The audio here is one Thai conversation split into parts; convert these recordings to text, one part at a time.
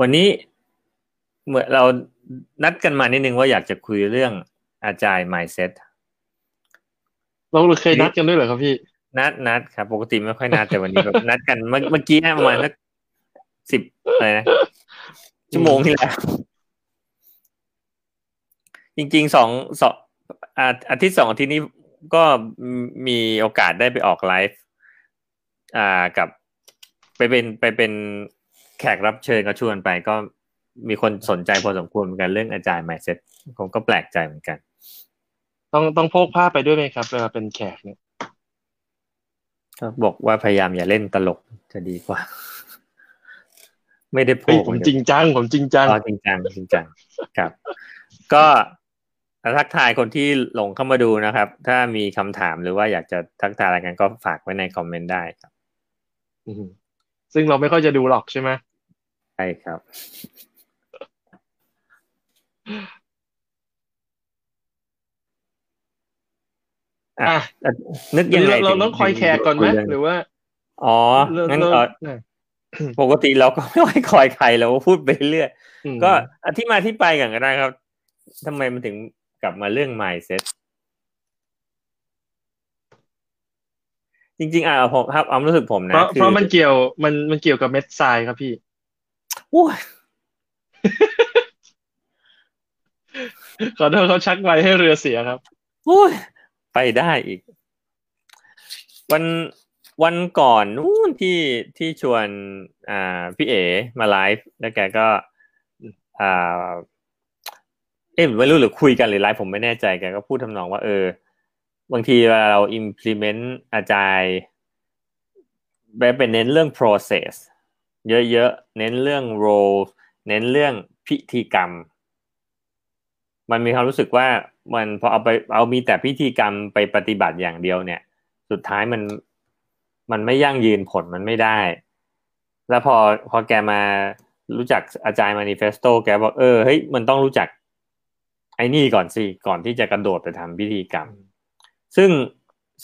วันนี้เมื่อเรานัดกันมานิดนึงว่าอยากจะคุยเรื่องอาจารย์ mindset เราเคยนัดกันด้วยเหรอครับพี่ นัดนัดครับ ปกติไม่ค่อยนัดแต่วันนี้แบบนัดกันเมื่อเมื่อกี้ประมาณสักสิบอะไรนะชั่วโมงที่แล้วจริงๆสองสองอาทิตย์สองอาทิตย์นี้ก็มีโอกาสได้ไปออกไลฟ์อ่ากับ ไปเป็นไปเป็น แขกรับเชิญก็ชวนไปก็มีคนสนใจพอสมควรเหมือนกันเรื่องอาจารย์ mindset ผมก็แปลกใจเหมือนกัน ต้องต้องพกผ้าไปด้วยไหมครับเวลาเป็นแขกเนี่ยก็บอกว่าพยายามอย่าเล่นตลกจะดีกว่า ไม่ได้พูดผมจริงจังผมจริงจังจริงจังจริงจังครับ ก็ทักทายคนที่หลงเข้ามาดูนะครับ ถ้ามีคำถามหรือว่าอยากจะทักทายอะไรกันก็ฝากไว้ในคอมเมนต์ได้ครับซึ่งเราไม่ค่อยจะดูหรอกใช่ไหม ใช่ครับ อะนึกยังไงเราต้องคอยแขกก่อนไหมหรือว่า อ๋อ งั้นปกติเราก็ไม่ค่อยคอยใครเราก็พูดไปเรื่อยก็อธิมาที่ไปกันก็ได้ครับทำไมมันถึงกลับมาเรื่อง mindset จริงๆอะผมครับความรู้สึกผมนะเพราะมันเกี่ยวมันมันเกี่ยวกับเม็ดทรายครับพี่โอ้ยขอโทษเขาชักไว้ให้เรือเสียครับโอ้ยไปได้อีก วันวันก่อนนู้นที่ที่ชวนอ่าพี่เอ๋มาไลฟ์แล้วแกก็อ่าเอ๊ะไม่รู้หรือคุยกันหรือไลฟ์ผมไม่แน่ใจแกก็พูดทำนองว่า เออ บางทีเวลาเรา implement อาจารย์แบบเป็นเน้นเรื่อง process เยอะๆ เน้นเรื่อง role เน้นเรื่องพิธีกรรม มันมีความรู้สึกว่ามันพอเอาไปเอามีแต่พิธีกรรมไปปฏิบัติอย่างเดียวเนี่ย สุดท้ายมันมันไม่ยั่งยืนผลมันไม่ได้ แล้วพอพอแกมารู้จักอาจารย์มานิเฟสโตแกบอกเออเฮ้ยมันต้องรู้จักไอ้นี่ก่อนสิก่อนที่จะกระโดดไปทำพิธีกรรม ซึ่ง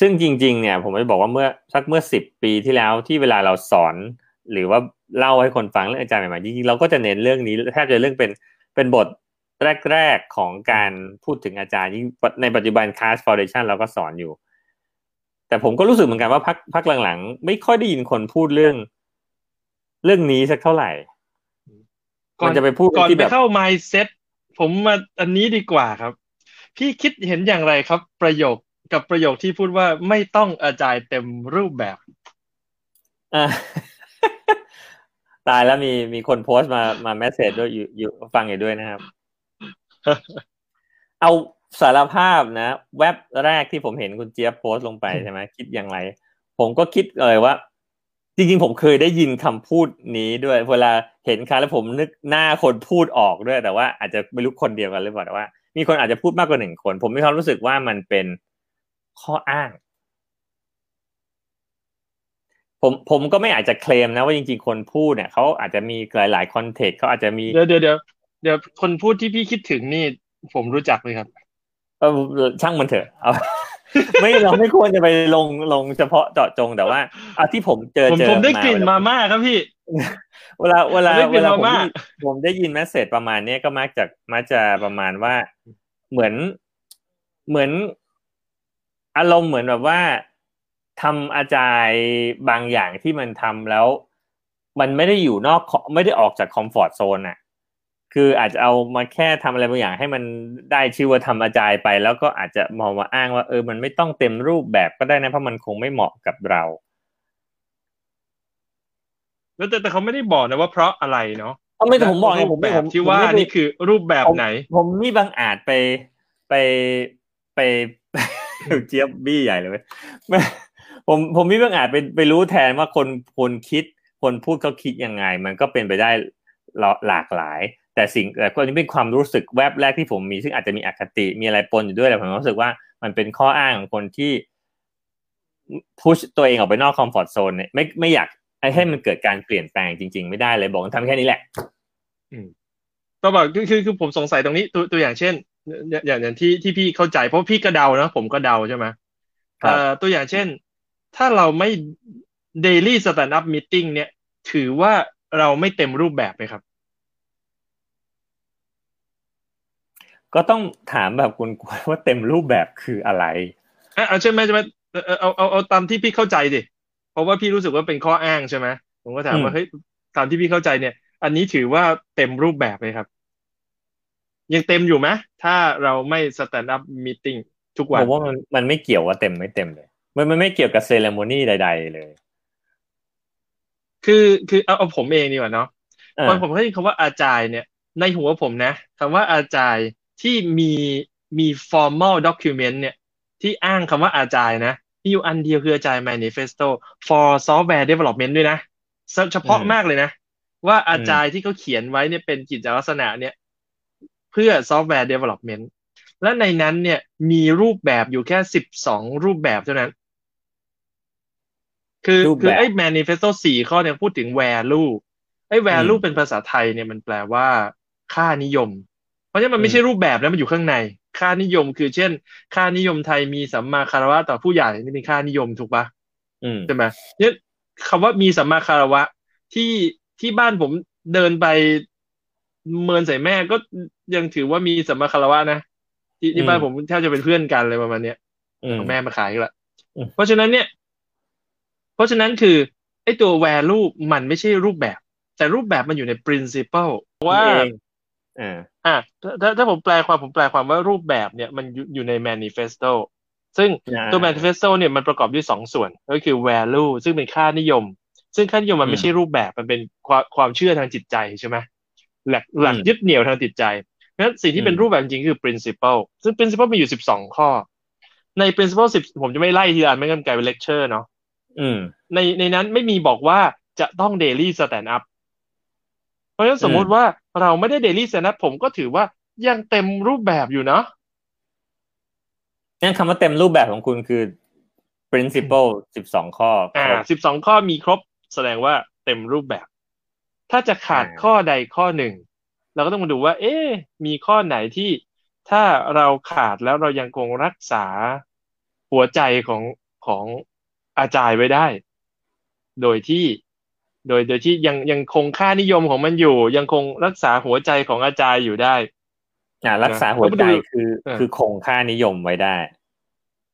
ซึ่งจริง ๆ เนี่ย ผมจะบอกว่าเมื่อสักเมื่อสิบปีที่แล้วที่เวลาเราสอน หรือว่าเล่าให้คนฟังเรื่องอาจารย์ใหม่ๆจริงๆเราก็จะเน้นเรื่องนี้แทบจะเรื่องเป็นเป็นบทแรกๆของการพูดถึงอาจารย์ยิ่งในปัจจุบันค a s ฟ Foundation เราก็สอนอยู่ แต่ผมก็รู้สึกเหมือนกันว่าพักพักหลังๆ ไม่ค่อยได้ยินคนพูดเรื่อง เรื่องนี้สักเท่าไหร่ก่อนจะไปพูดก่อนไปเข้า mindset ผมมาอันนี้ดีกว่าครับ พี่คิดเห็นอย่างไรครับ ประโยคกับประโยคที่พูดว่าไม่ต้องอาจารย์เต็มรูปแบบอ่า ตายแล้วมีมีคนโพสต์มามาแมสเซจด้วยอยู่อยู่ฟังอยู่ด้วยนะครับ เอาสารภาพนะเว็บแรกที่ผมเห็นคุณเจี๊ยบโพสต์ลงไปใช่ไหมคิดอย่างไร ผมก็คิดเลยว่า จริงๆ ผมเคยได้ยินคำพูดนี้ด้วย เวลาเห็นครั้แล้วผมนึกหน้าคนพูดออกด้วย แต่ว่าอาจจะไม่รู้คนเดียวกันหรือเปล่าแต่ว่า มีคนอาจจะพูดมากกว่าหนึ่งคน ผมมีความรู้สึกว่ามันเป็นข้ออ้าง ผมผมก็ไม่อาจจะเคลมนะว่าจริงๆ คนพูดเนี่ยเขาอาจจะมีหลายๆคอนเทกต์เขาอาจจะมีเดี๋ยวเดี๋ยวเดี๋ยวเดี๋ยวคนพูดที่พี่คิดถึงนี่ ผมรู้จักเลยครับเออช่างมันเถอะเอาไม่เราไม่ควรจะไปลงลงเฉพาะเจาะจงแต่ว่าอาที่ผมเจอเจอผมได้กลิ่นมาม่าครับพี่ เวลาเวลาเวลาผมผมได้ยินแมสเซจประมาณนี้ก็มักจะมักจะประมาณว่าเหมือนเหมือนอารมณ์เหมือนแบบว่า ทำอาจารย์บางอย่างที่มันทำแล้ว มันไม่ได้อยู่นอกไม่ได้ออกจากคอมฟอร์ทโซนอะคืออาจจะเอามาแค่ทำอะไรบางอย่างให้มันได้ชื่อว่าทำอาจายไป แล้วก็อาจจะมองมาอ้างว่าเออมันไม่ต้องเต็มรูปแบบก็ได้นะเพราะมันคงไม่เหมาะกับเราแล้วแต่แต่เขาไม่ได้บอกนะว่าเพราะอะไรเนาะเขาไม่แต่ผมบอกไงผมแบบที่ว่านี่คือรูปแบบไหน ผมนี่บางอาจไปไปไปเจี๊ยบบี้ใหญ่เลย ผมผมมีบางอาจไปไปรู้แทนว่าคนคนคิด คนพูดเขาคิดยังไง มันก็เป็นไปได้หลากหลาย แต่สิ่งแต่ก็นี้เป็นความรู้สึกแวบแรกที่ผมมีซึ่งอาจจะมีอคติมีอะไรปนอยู่ด้วยแต่ผมรู้สึกว่ามันเป็นข้ออ้างของคนที่พุชตัวเองออกไปนอกคอมฟอร์ทโซนเนี่ยไม่ไม่อยากให้มันเกิดการเปลี่ยนแปลงจริง ๆ ไม่ได้เลยบอกทำแค่นี้แหละอืมตัวบอกคือคือคือผมสงสัยตรงนี้ตัวตัวอย่างเช่น อย่างอย่างที่ที่พี่เข้าใจเพราะพี่ก็เดานะผมก็เดาใช่ไหมเอ่อตัวอย่างเช่น ถ้าเราไม่ daily stand up meeting เนี่ย ถือว่าเราไม่เต็มรูปแบบไหมครับ ก็ต้องถามแบบคุณว่าเต็มรูปแบบคืออะไรอะใช่ไหมใช่ไหมเอาเอาเอาตามที่พี่เข้าใจดิเพราะว่าพี่รู้สึกว่าเป็นข้ออ้างใช่ไหมผมก็ถามว่าเฮ้ยตามที่พี่เข้าใจเนี่ย อันนี้ถือว่าเต็มรูปแบบไหมครับ ยังเต็มอยู่ไหมถ้าเราไม่ส stand อัพมีติ่งทุกวันผมว่ามันมันไม่เกี่ยวว่าเต็มไม่เต็มเลย มันมันไม่เกี่ยวกับ ceremony ใด ๆ เลย คือคือเอาเอาผมเองดีกว่าเนาะตอนผมได้ยินคำว่า Agile เนี่ย ในหัวผมนะคำว่า Agile ที่มีมี formal document เนี่ย ที่อ้างคำว่า Agile นะมีอยู่อันเดียวคืออาจารย์ manifesto for software development ด้วยนะเฉพาะมากเลยนะ ว่า Agile ที่เขาเขียนไว้เนี่ยเป็นกิจลักษณะเนี่ย เพื่อ software development และในนั้นเนี่ยมีรูปแบบอยู่แค่สิบสองรูปแบบเท่านั้น คือคือไอ้ manifesto สี่ข้อเนี่ยพูดถึง value ไอ้ value เป็นภาษาไทยเนี่ยมันแปลว่าค่านิยม เพราะฉะนั้นมันไม่ใช่รูปแบบแล้วมันอยู่ข้างใน ค่านิยมคือเช่น ค่านิยมไทยมีสัมมาคารวะต่อผู้ใหญ่นี่เป็นค่านิยมถูกปะใช่ไหมเนี่ยคำว่ามีสัมมาคารวะที่ที่บ้านผมเดินไปเมินใส่แม่ก็ยังถือว่ามีสัมมาคารวะนะที่ที่บ้านผมแทบจะเป็นเพื่อนกันเลยประมาณเนี้ยแม่มาขายละเพราะฉะนั้นเนี่ย เพราะฉะนั้นคือไอ้ตัว value มันไม่ใช่รูปแบบ แต่รูปแบบมันอยู่ใน principle ว่าอ่าถ้าถ้าผมแปลความผมแปลความว่ารูปแบบเนี่ยมันอยู่ใน manifesto ซึ่งตัว manifesto เนี่ยมันประกอบด้วยสองส่วน ก็คือ value ซึ่งเป็นค่านิยม ซึ่งค่านิยมมันไม่ใช่รูปแบบมันเป็นความความเชื่อทางจิตใจใช่ไหมหลักหลักยึดเหนี่ยวทางจิตใจเพราะฉะนั้นสิ่งที่เป็นรูปแบบจริงคือ principle ซึ่ง principle มีอยู่สิบสองข้อ ใน principle สิบผมจะไม่ไล่ทีละอันไม่งั้นกลายเป็น lecture เนาะ ในในนั้นไม่มีบอกว่าจะต้อง daily stand up เพราะฉะนั้นสมมุติว่าเราไม่ได้ daily stand up ผมก็ถือว่ายังเต็มรูปแบบอยู่เนาะนั่นคำว่าเต็มรูปแบบของคุณคือ principle สิบสองข้อ อ่าสิบสองข้อมีครบแสดงว่าเต็มรูปแบบ ถ้าจะขาดข้อใดข้อหนึ่ง เราก็ต้องมาดูว่า เอ๊มีข้อไหนที่ถ้าเราขาดแล้วเรายังคงรักษาหัวใจของของ อาจารย์ไว้ได้ โดยที่ โดยโดยที่ยังยังคงค่านิยมของมันอยู่ ยังคงรักษาหัวใจของอาจารย์อยู่ได้ อ่า รักษาหัวใจคือคือคงค่านิยมไว้ได้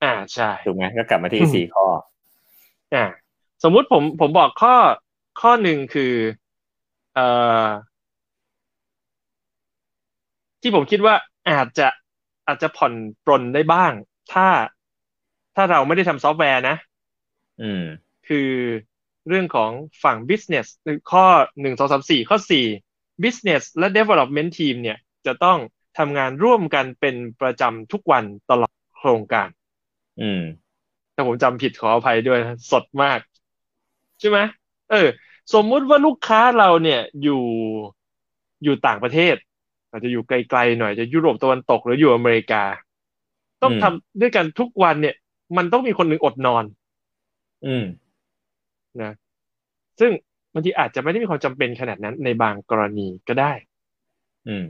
อ่าใช่ถูกไหมก็กลับมาที่สี่ข้อ อ่า สมมุติผมผมบอกข้อข้อหนึ่งคือเอ่อที่ผมคิดว่าอาจจะอาจจะผ่อนปลนได้บ้าง ถ้าถ้าเราไม่ได้ทำซอฟต์แวร์นะ อืม คือเรื่องของฝั่ง business ข้อหนึ่งสองสามสี่ข้อสี่ business และ development team เนี่ย จะต้องทำงานร่วมกันเป็นประจำทุกวันตลอดโครงการ อืมถ้าผมจำผิดขออภัยด้วยสดมาก ใช่ไหมเออ สมมุติว่าลูกค้าเราเนี่ยอยู่อยู่ต่างประเทศ อาจจะอยู่ไกลๆหน่อยจะยุโรปตะวันตกหรืออยู่อเมริกา ต้องทำด้วยกันทุกวันเนี่ย มันต้องมีคนหนึ่งอดนอน อืมนะ ซึ่งบางทีอาจจะไม่ได้มีความจำเป็นขนาดนั้นในบางกรณีก็ได้ อืม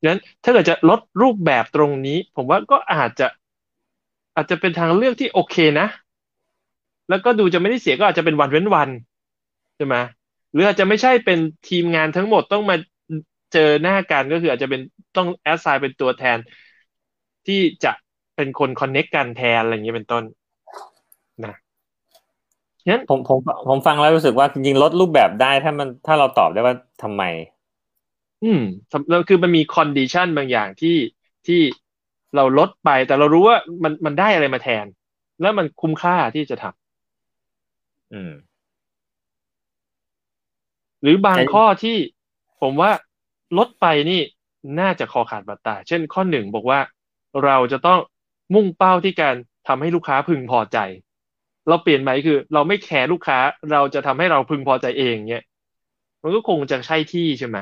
ดังนั้นถ้าเกิดจะลดรูปแบบตรงนี้ ผมว่าก็อาจจะ อาจจะเป็นทางเลือกที่โอเคนะ แล้วก็ดูจะไม่ได้เสียก็อาจจะเป็นวันเว้นวันใช่ไหมหรืออาจจะไม่ใช่เป็นทีมงานทั้งหมดต้องมาเจอหน้ากันก็คืออาจจะเป็นต้องแอสไซน์เป็นตัวแทน ที่จะเป็นคนคอนเน็กกันแทนอะไรอย่างเงี้ยเป็นต้นนะ งั้นผมผมผมฟังแล้วรู้สึกว่าจริงๆลดรูปแบบได้ถ้ามันถ้าเราตอบได้ว่าทำไม อืมแล้วคือมันมี condition บางอย่างที่ที่เราลดไปแต่เรารู้ว่ามันมันได้อะไรมาแทน แล้วมันคุ้มค่าที่จะทำอืม หรือบางข้อที่ผมว่าลดไปนี่น่าจะคอขาดบาดตายเช่นข้อหนึ่งบอกว่าเราจะต้องมุ่งเป้าที่การทำให้ลูกค้าพึงพอใจ เราเปลี่ยนไหมคือ เราไม่แคร์ลูกค้า เราจะทำให้เราพึงพอใจเองเนี่ยมันก็คงจะใช่ที่ใช่ไหม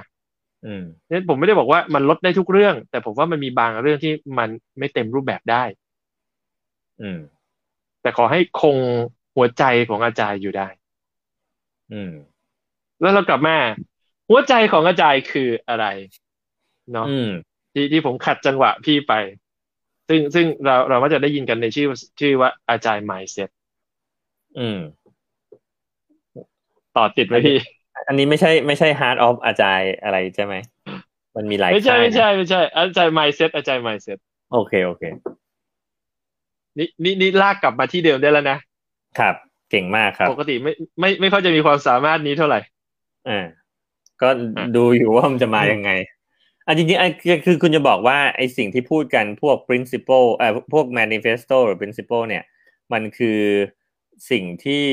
อืมเนี่ยผมไม่ได้บอกว่ามันลดได้ทุกเรื่อง แต่ผมว่ามันมีบางเรื่องที่มันไม่เต็มรูปแบบได้ อืม แต่ขอให้คงหัวใจของอาจารย์อยู่ได้ อืม แล้วเรากลับมา หัวใจของอาจารย์คืออะไร เนาะที่ที่ผมขัดจังหวะพี่ไป ซึ่งซึ่งเราเราก็จะได้ยินกันในชื่อชื่อว่าอาจารย์ mindset อืม ต่อติดไหมพี่ อันนี้ไม่ใช่ไม่ใช่ hard of อาจารย์อะไรใช่ไหม มันมีหลายไม่ใช่ไม่ใช่ไม่ใช่ อาจารย์ mindset อาจารย์ mindset โอเคโอเค นี่นี่นี่ลากกลับมาที่เดิมได้แล้วนะ ครับ เก่งมากครับ ปกติไม่ไม่ไม่ค่อยจะมีความสามารถนี้เท่าไหร่อ่าก็ดูอยู่ว่ามันจะมายังไงอะจริงๆคือคุณจะบอกว่าไอ้สิ่งที่พูดกันพวก principle เอ่อพวก manifesto หรือ principle เนี่ย มันคือ สิ่งที่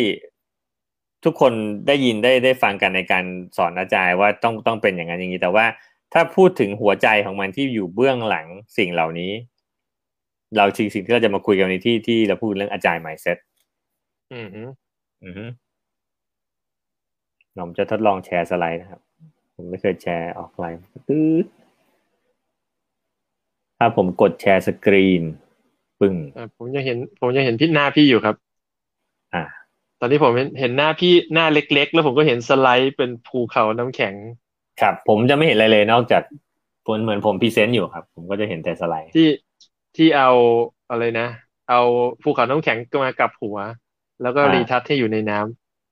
ทุกคนได้ยินได้ได้ฟังกันในการสอนอาจารย์ว่าต้องต้องเป็นอย่างนั้นอย่างนี้ แต่ว่าถ้าพูดถึงหัวใจของมันที่อยู่เบื้องหลังสิ่งเหล่านี้ เราจริงสิ่งที่เราจะมาคุยกันในที่ที่เราพูดเรื่องอาจารย์ mindset อืมอืมผมจะทดลองแชร์สไลด์นะครับ ผมไม่เคยแชร์ออนไลน์ตืดถ้าผมกด share screen ปึ้งผมยังเห็น ผมยังเห็นพี่หน้าพี่อยู่ครับอ่า ตอนนี้ผมเห็นเห็นหน้าพี่หน้าเล็ก ๆ แล้วผมก็เห็นสไลด์เป็นภูเขาน้ำแข็ง ครับ ผมจะไม่เห็นอะไรเลยนอกจากเหมือนผม present อยู่ครับ ผมก็จะเห็นแต่สไลด์ที่ที่เอาอะไรนะ เอาภูเขาน้ำแข็งมากับหัว แล้วก็รีทัชให้อยู่ในน้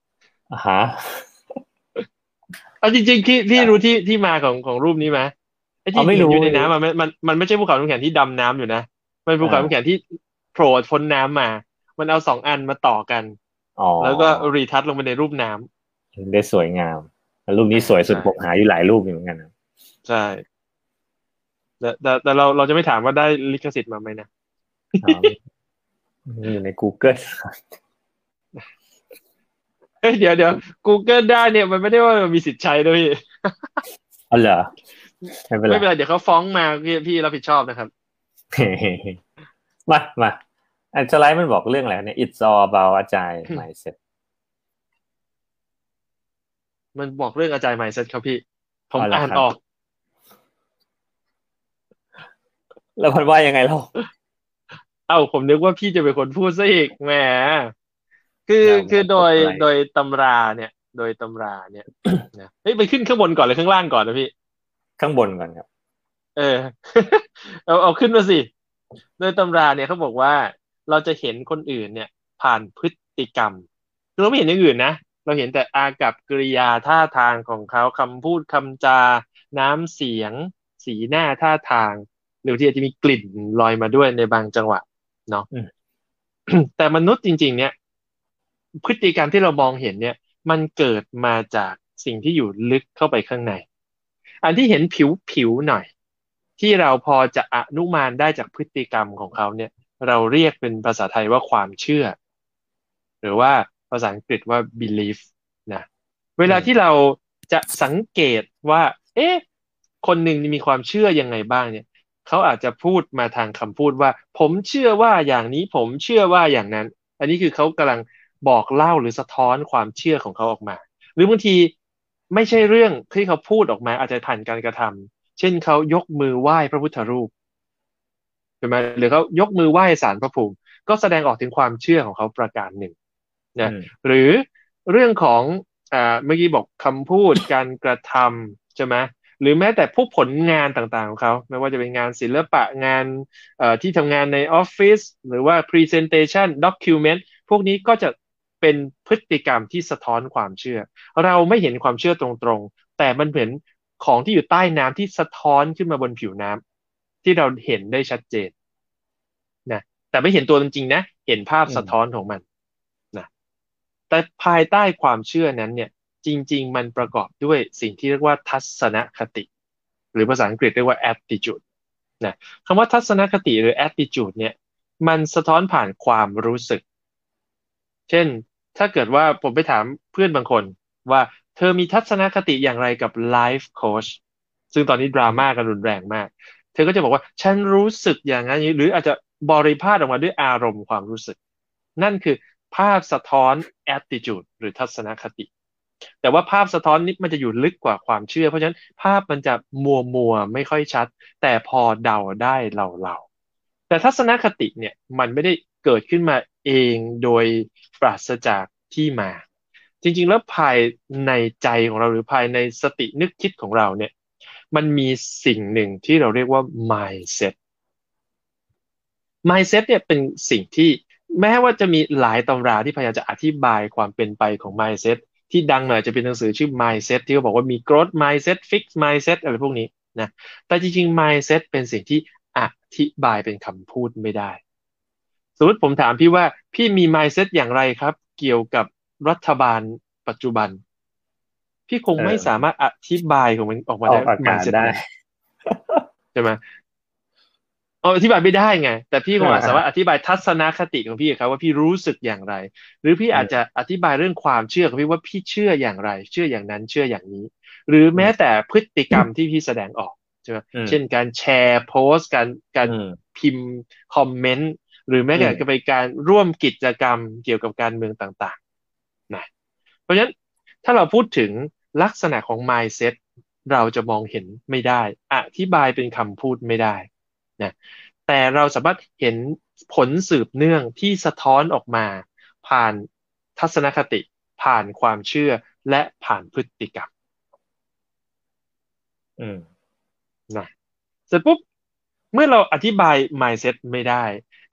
ำอ่าฮะเอาจริงๆพี่พี่รู้ที่ที่มาของของรูปนี้ไหมไอ้ที่อยู่ในน้ำมันมันมันไม่ใช่ภูเขาน้ำแข็งที่ดำน้ำอยู่นะมันภูเขาน้ำแข็งที่โผล่พ้นน้ำมา มันเอาสองอันมาต่อกัน แล้วก็รีทัชลงไปในรูปน้ำได้สวยงาม รูปนี้สวยสุดผมหาอยู่หลายรูปอยู่เหมือนกันนะใช่แต่แต่แต่เราเราจะไม่ถามว่าได้ลิขสิทธิ์มาไหมนะอยู่ใน Google เฮ้ยเดี๋ยวเดี๋ยว Google ได้เนี่ยมันไม่ได้ว่ามีสิทธิ์ใช้ด้วยพี่อ๋อเหรอไม่เป็นไรไม่เป็นไรเดี๋ยวเขาฟ้องมาพี่พี่รับผิดชอบนะครับ มามา อันสไลด์มันบอกเรื่องอะไรเนี่ย it's all about อาจารย์ mindset มันบอกเรื่องอาจารย์ mindset ครับพี่ ผมอ่านออก แล้วมันว่ายังไงเล่าเอ้าผมนึกว่าพี่จะเป็นคนพูดซะอีกแหมคือคือโดยโดยตำราเนี่ย โดยตำราเนี่ยนะเฮ้ยไปขึ้นข้างบนก่อนหรือข้างล่างก่อนนะพี่ ข้างบนก่อนครับ เออ เอาเอาขึ้นมาสิ โดยตำราเนี่ยเขาบอกว่า เราจะเห็นคนอื่นเนี่ย ผ่านพฤติกรรมเราไม่เห็นอย่างอื่นนะเราเห็นแต่อากับกริยาท่าทางของเขาคำพูดคำจา น้ำเสียง สีหน้าท่าทาง หรือที่อาจจะมีกลิ่นลอยมาด้วยในบางจังหวะเนาะแต่มนุษย์จริง ๆ เนี่ย พฤติกรรมที่เรามองเห็นเนี่ย มันเกิดมาจากสิ่งที่อยู่ลึกเข้าไปข้างใน อันที่เห็นผิวๆหน่อย ที่เราพอจะอนุมานได้จากพฤติกรรมของเขาเนี่ย เราเรียกเป็นภาษาไทยว่าความเชื่อ หรือว่าภาษาอังกฤษว่า belief นะเวลาที่เราจะสังเกตว่า เอ๊ะ คนหนึ่งมีความเชื่อยังไงบ้างเนี่ยเขาอาจจะพูดมาทางคำพูดว่า ผมเชื่อว่าอย่างนี้ผมเชื่อว่าอย่างนั้น อันนี้คือเขากำลังบอกเล่าหรือสะท้อนความเชื่อของเขาออกมา หรือบางทีไม่ใช่เรื่องที่เขาพูดออกมาอาจจะผ่านการกระทำเช่นเขายกมือไหว้พระพุทธรูป ช่ไหมหรือเขายกมือไหว้สารพระภูมิก็แสดงออกถึงความเชื่อของเขาประการหนึ่งนะหรือเรื่องของอ่าเมื่อกี้บอกคำพูดการกระทำใช่ไหมหรือแม้แต่พวกผลงานต่างๆของเขาไม่ว่าจะเป็นงานศิลปะงานเอ่อที่ทำงานในออฟฟิศหรือว่า Presentation Document พวกนี้ก็จะเป็นพฤติกรรมที่สะท้อนความเชื่อ เราไม่เห็นความเชื่อตรงๆ แต่มันเหมือนของที่อยู่ใต้น้ำที่สะท้อนขึ้นมาบนผิวน้ำ ที่เราเห็นได้ชัดเจนนะแต่ไม่เห็นตัวจริงนะ เห็นภาพสะท้อนของมันนะแต่ภายใต้ความเชื่อนั้นเนี่ย จริง ๆ มันประกอบด้วยสิ่งที่เรียกว่าทัศนคติ หรือภาษาอังกฤษเรียกว่า attitude นะคำว่าทัศนคติหรือ attitude เนี่ย มันสะท้อนผ่านความรู้สึก เช่น ถ้าเกิดว่าผมไปถามเพื่อนบางคนว่าเธอมีทัศนคติอย่างไรกับ life coach ซึ่งตอนนี้ดราม่ากันรุนแรงมาก เธอก็จะบอกว่าฉันรู้สึกอย่างนั้นหรืออาจจะบริพาทออกมาด้วยอารมณ์ความรู้สึก นั่นคือภาพสะท้อน attitude หรือทัศนคติ แต่ว่าภาพสะท้อนนี้มันจะอยู่ลึกกว่าความเชื่อ เพราะฉะนั้นภาพมันจะมัวมัวไม่ค่อยชัด แต่พอเดาได้เราเราแต่ทัศนคติเนี่ยมันไม่ได้เกิดขึ้นมาเองโดยปราศจากที่มา จริงๆแล้วภายในใจของเราหรือภายในสตินึกคิดของเราเนี่ย มันมีสิ่งหนึ่งที่เราเรียกว่า mindset mindset เนี่ยเป็นสิ่งที่แม้ว่าจะมีหลายตำราที่พยายามจะอธิบายความเป็นไปของ mindset ที่ดังหน่อยจะเป็นหนังสือชื่อ mindset ที่เขาบอกว่ามี growth mindset fix mindset อะไรพวกนี้นะแต่จริงๆ mindset เป็นสิ่งที่อธิบายเป็นคำพูดไม่ได้ สมมติผมถามพี่ว่าพี่มี mindset อย่างไรครับ เกี่ยวกับรัฐบาลปัจจุบัน พี่คงไม่สามารถอธิบายของมันออกมาได้ mindset ได้ใช่ไหมอธิบายไม่ได้ไง แต่พี่คงอาจสามารถอธิบายทัศนคติของพี่ครับว่าพี่รู้สึกอย่างไร หรือพี่อาจจะอธิบายเรื่องความเชื่อของพี่ว่าพี่เชื่ออย่างไร เชื่ออย่างนั้นเชื่ออย่างนี้ หรือแม้แต่พฤติกรรมที่พี่แสดงออกใช่ไหมเช่นการแชร์โพสต์การการพิมพ์คอมเมนต์หรือแม้แต่จะเป็นการร่วมกิจกรรมเกี่ยวกับการเมืองต่าง ๆ นะ เพราะฉะนั้นถ้าเราพูดถึง ลักษณะของ mindset เราจะมองเห็นไม่ได้ อธิบายเป็นคำพูดไม่ได้นะแต่เราสามารถเห็นผลสืบเนื่องที่สะท้อนออกมา ผ่านทัศนคติ ผ่านความเชื่อและผ่านพฤติกรรม อืมนะเสร็จปุ๊บ เมื่อเราอธิบาย mindset ไม่ได้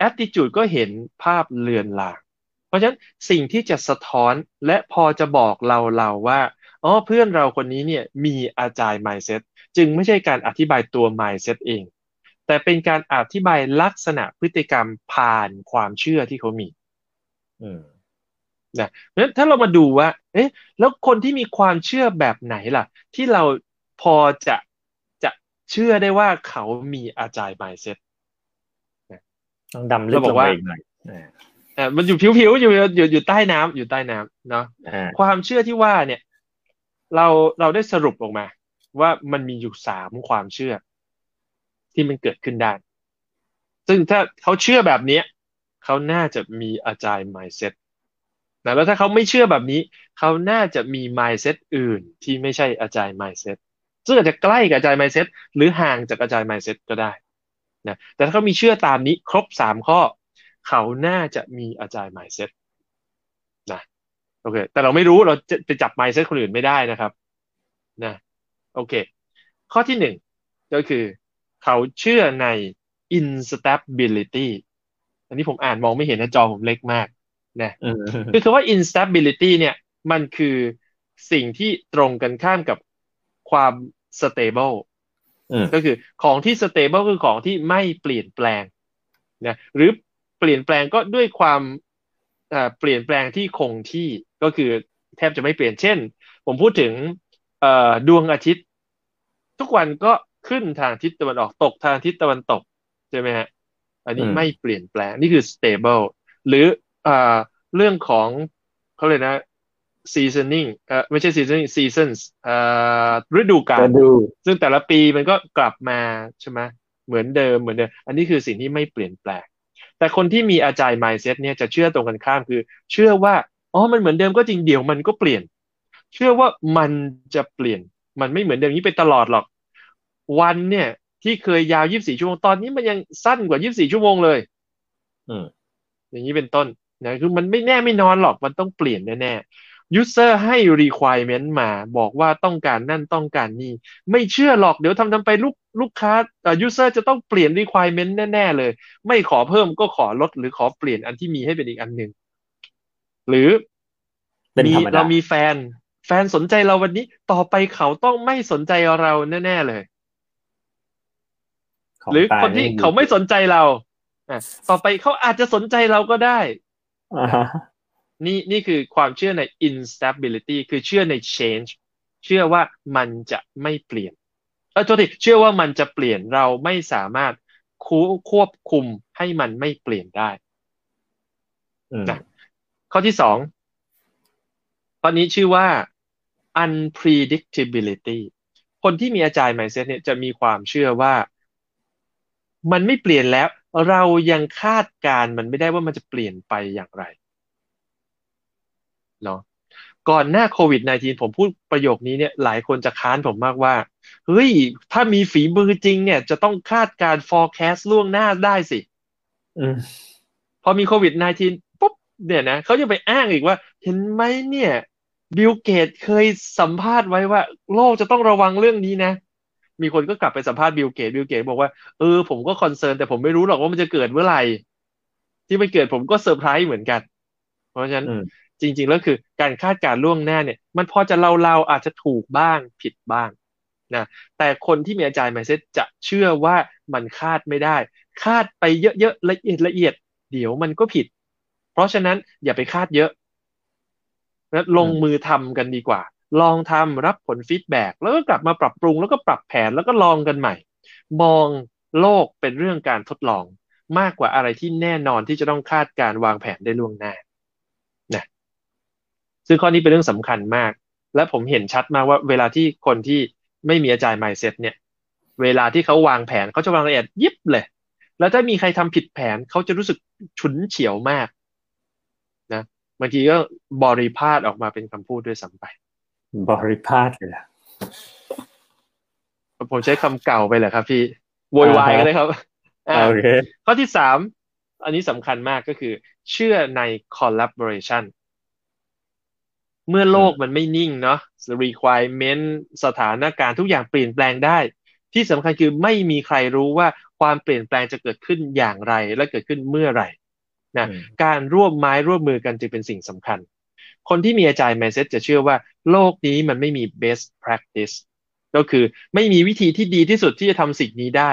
attitude ก็เห็นภาพเลือนลาง เพราะฉะนั้นสิ่งที่จะสะท้อนและพอจะบอกเราเราว่า อ๋อเพื่อนเราคนนี้เนี่ยมีอาจารย์ mindset จึงไม่ใช่การอธิบายตัว mindset เอง แต่เป็นการอธิบายลักษณะพฤติกรรมผ่านความเชื่อที่เขามีนะเพราะฉะนั้นถ้าเรามาดูว่า เอ๊ะ แล้วคนที่มีความเชื่อแบบไหนล่ะ ที่เราพอจะจะเชื่อได้ว่าเขามีอาจารย์ mindset ต้องดำลึกลงไปอีกหน่อยอ่ามันอยู่ผิวๆอยู่อยู่อยู่ใต้น้ำอยู่ใต้น้ำเนาะความเชื่อที่ว่าเนี่ย เราเราได้สรุปออกมา ว่ามันมีอยู่สามความเชื่อ ที่มันเกิดขึ้นได้ ซึ่งถ้าเขาเชื่อแบบนี้เขาน่าจะมีอาจารย์ mindset นะแล้วถ้าเขาไม่เชื่อแบบนี้ เขาน่าจะมี mindset อื่นที่ไม่ใช่อาจารย์ mindset ซึ่งอาจจะใกล้กับอาจารย์ mindset หรือห่างจากอาจารย์ mindset ก็ได้นะแต่ถ้าเขามีเชื่อตามนี้ครบสามข้อ เขาน่าจะมีอาจารย์ mindset โอเค แต่เราไม่รู้เราจะไปจับ mindset คนอื่นไม่ได้นะครับนะโอเค ข้อที่หนึ่งก็คือ เขาเชื่อใน instability อันนี้ผมอ่านมองไม่เห็นนะจอผมเล็กมากนะคือคำว่า instability เนี่ย มันคือสิ่งที่ตรงกันข้ามกับความ stable ก็คือของที่ stable คือของที่ไม่เปลี่ยนแปลงนะหรือเปลี่ยนแปลงก็ด้วยความเปลี่ยนแปลงที่คงที่ ก็คือแทบจะไม่เปลี่ยนเช่น ผมพูดถึงดวงอาทิตย์ ทุกวันก็ขึ้นทางทิศตะวันออกตกทางทิศตะวันตก ใช่ไหมฮะ อันนี้ไม่เปลี่ยนแปลง นี่คือ stable หรืออ่าเรื่องของเขาเลยนะ seasoning เอ่อไม่ใช่ seasoning seasons อ่าฤดูกาลซึ่งแต่ละปีมันก็กลับมาใช่ไหมเหมือนเดิมเหมือนเดิม อันนี้คือสิ่งที่ไม่เปลี่ยนแปลง แต่คนที่มีอาจารย์ mindset เนี่ยจะเชื่อตรงกันข้ามคือ เชื่อว่า อ๋อมันเหมือนเดิมก็จริงเดี๋ยวมันก็เปลี่ยน เชื่อว่ามันจะเปลี่ยน มันไม่เหมือนเดิมนี้ไปตลอดหรอก วันเนี่ย ที่เคยยาว 24 ชั่วโมงตอนนี้มันยังสั้นกว่า 24 ชั่วโมงเลย อืมอย่างนี้เป็นต้นนะคือมันไม่แน่ไม่นอนหรอกมันต้องเปลี่ยนแน่ๆ user ให้ requirement มาบอกว่าต้องการนั่นต้องการนี่ ไม่เชื่อหรอกเดี๋ยวทำทำไปลูกลูกค้า user จะต้องเปลี่ยน requirement แน่ ๆ เลย ไม่ขอเพิ่มก็ขอลดหรือขอเปลี่ยนอันที่มีให้เป็นอีกอันหนึ่ง หรือมีเรามีแฟน แฟนสนใจเราวันนี้ต่อไปเขาต้องไม่สนใจเราแน่ ๆ เลย หรือคนที่เขาไม่สนใจเราต่อไปเขาอาจจะสนใจเราก็ได้นี่นี่คือความเชื่อใน instability คือเชื่อใน change เชื่อว่ามันจะไม่เปลี่ยนเออโทษทีเชื่อว่ามันจะเปลี่ยนเราไม่สามารถควบคุมให้มันไม่เปลี่ยนได้นะ ข้อที่สองข้อนี้ชื่อว่า unpredictability คนที่มีอาจารย์ mindset เนี่ยจะมีความเชื่อว่า มันไม่เปลี่ยนแล้ว เรายังคาดการมันไม่ได้ว่ามันจะเปลี่ยนไปอย่างไรเนาะก่อนหน้าโควิด -19 ผมพูดประโยคนี้เนี่ยหลายคนจะค้านผมมากว่า เฮ้ย ถ้ามีฝีมือจริงเนี่ย จะต้องคาดการ forecast ล่วงหน้าได้สิพอมีโควิด -19 ปุ๊บ เนี่ยนะเขาจะไปอ้างอีกว่า เห็นไหมเนี่ยบิลเกตส์ เคยสัมภาษณ์ไว้ว่า โลกจะต้องระวังเรื่องนี้นะ มีคนก็กลับไปสัมภาษณ์บิลเกตส์ บิลเกตส์ บอกว่าเออผมก็ concern แต่ผมไม่รู้หรอกว่ามันจะเกิดเมื่อไหร่ ที่มันเกิดผมก็เซอร์ไพรส์เหมือนกัน เพราะฉะนั้นจริง ๆ แล้วคือการคาดการณ์ล่วงหน้าเนี่ย มันพอจะเล่าๆอาจจะถูกบ้างผิดบ้างนะแต่คนที่มี agile mindset จะเชื่อว่ามันคาดไม่ได้ คาดไปเยอะๆละเอียดละเอียด เดี๋ยวมันก็ผิดเพ ราะฉะนั้นอย่าไปคาดเยอะนะลงมือทำกันดีกว่า ลองทำรับผล feedback แล้วก็กลับมาปรับปรุงแล้วก็ปรับแผนแล้วก็ลองกันใหม่ มองโลกเป็นเรื่องการทดลองมากกว่าอะไรที่แน่นอนที่จะต้องคาดการวางแผนได้ล่วงหน้านะซึ่งข้อนี้เป็นเรื่องสำคัญมาก และผมเห็นชัดมากว่าเวลาที่คนที่ไม่มีอาจารย์ mindset เนี่ย เวลาที่เขาวางแผนเขาจะวางละเอียดยิบเลย แล้วถ้ามีใครทำผิดแผนเขาจะรู้สึกฉุนเฉียวมากนะ บางทีก็บริพาทออกมาเป็นคำพูดด้วยซ้ำไป บริพาทเลยนะผมใช้คำเก่าไปแหละครับพี่โวยวายก็ได้ครับโอเคข้อที่สามอันนี้สำคัญมากก็คือ เชื่อใน collaboration เมื่อโลกมันไม่นิ่งเนาะ requirement สถานการณ์ทุกอย่างเปลี่ยนแปลงได้ ที่สำคัญคือไม่มีใครรู้ว่าความเปลี่ยนแปลงจะเกิดขึ้นอย่างไรและเกิดขึ้นเมื่อไหร่ นะการร่วมไม้ร่วมมือกันจึงเป็นสิ่งสำคัญ คนที่มีอาจารย์ mindset จะเชื่อว่าโลกนี้มันไม่มี best practice ก็คือไม่มีวิธีที่ดีที่สุดที่จะทำสิ่งนี้ได้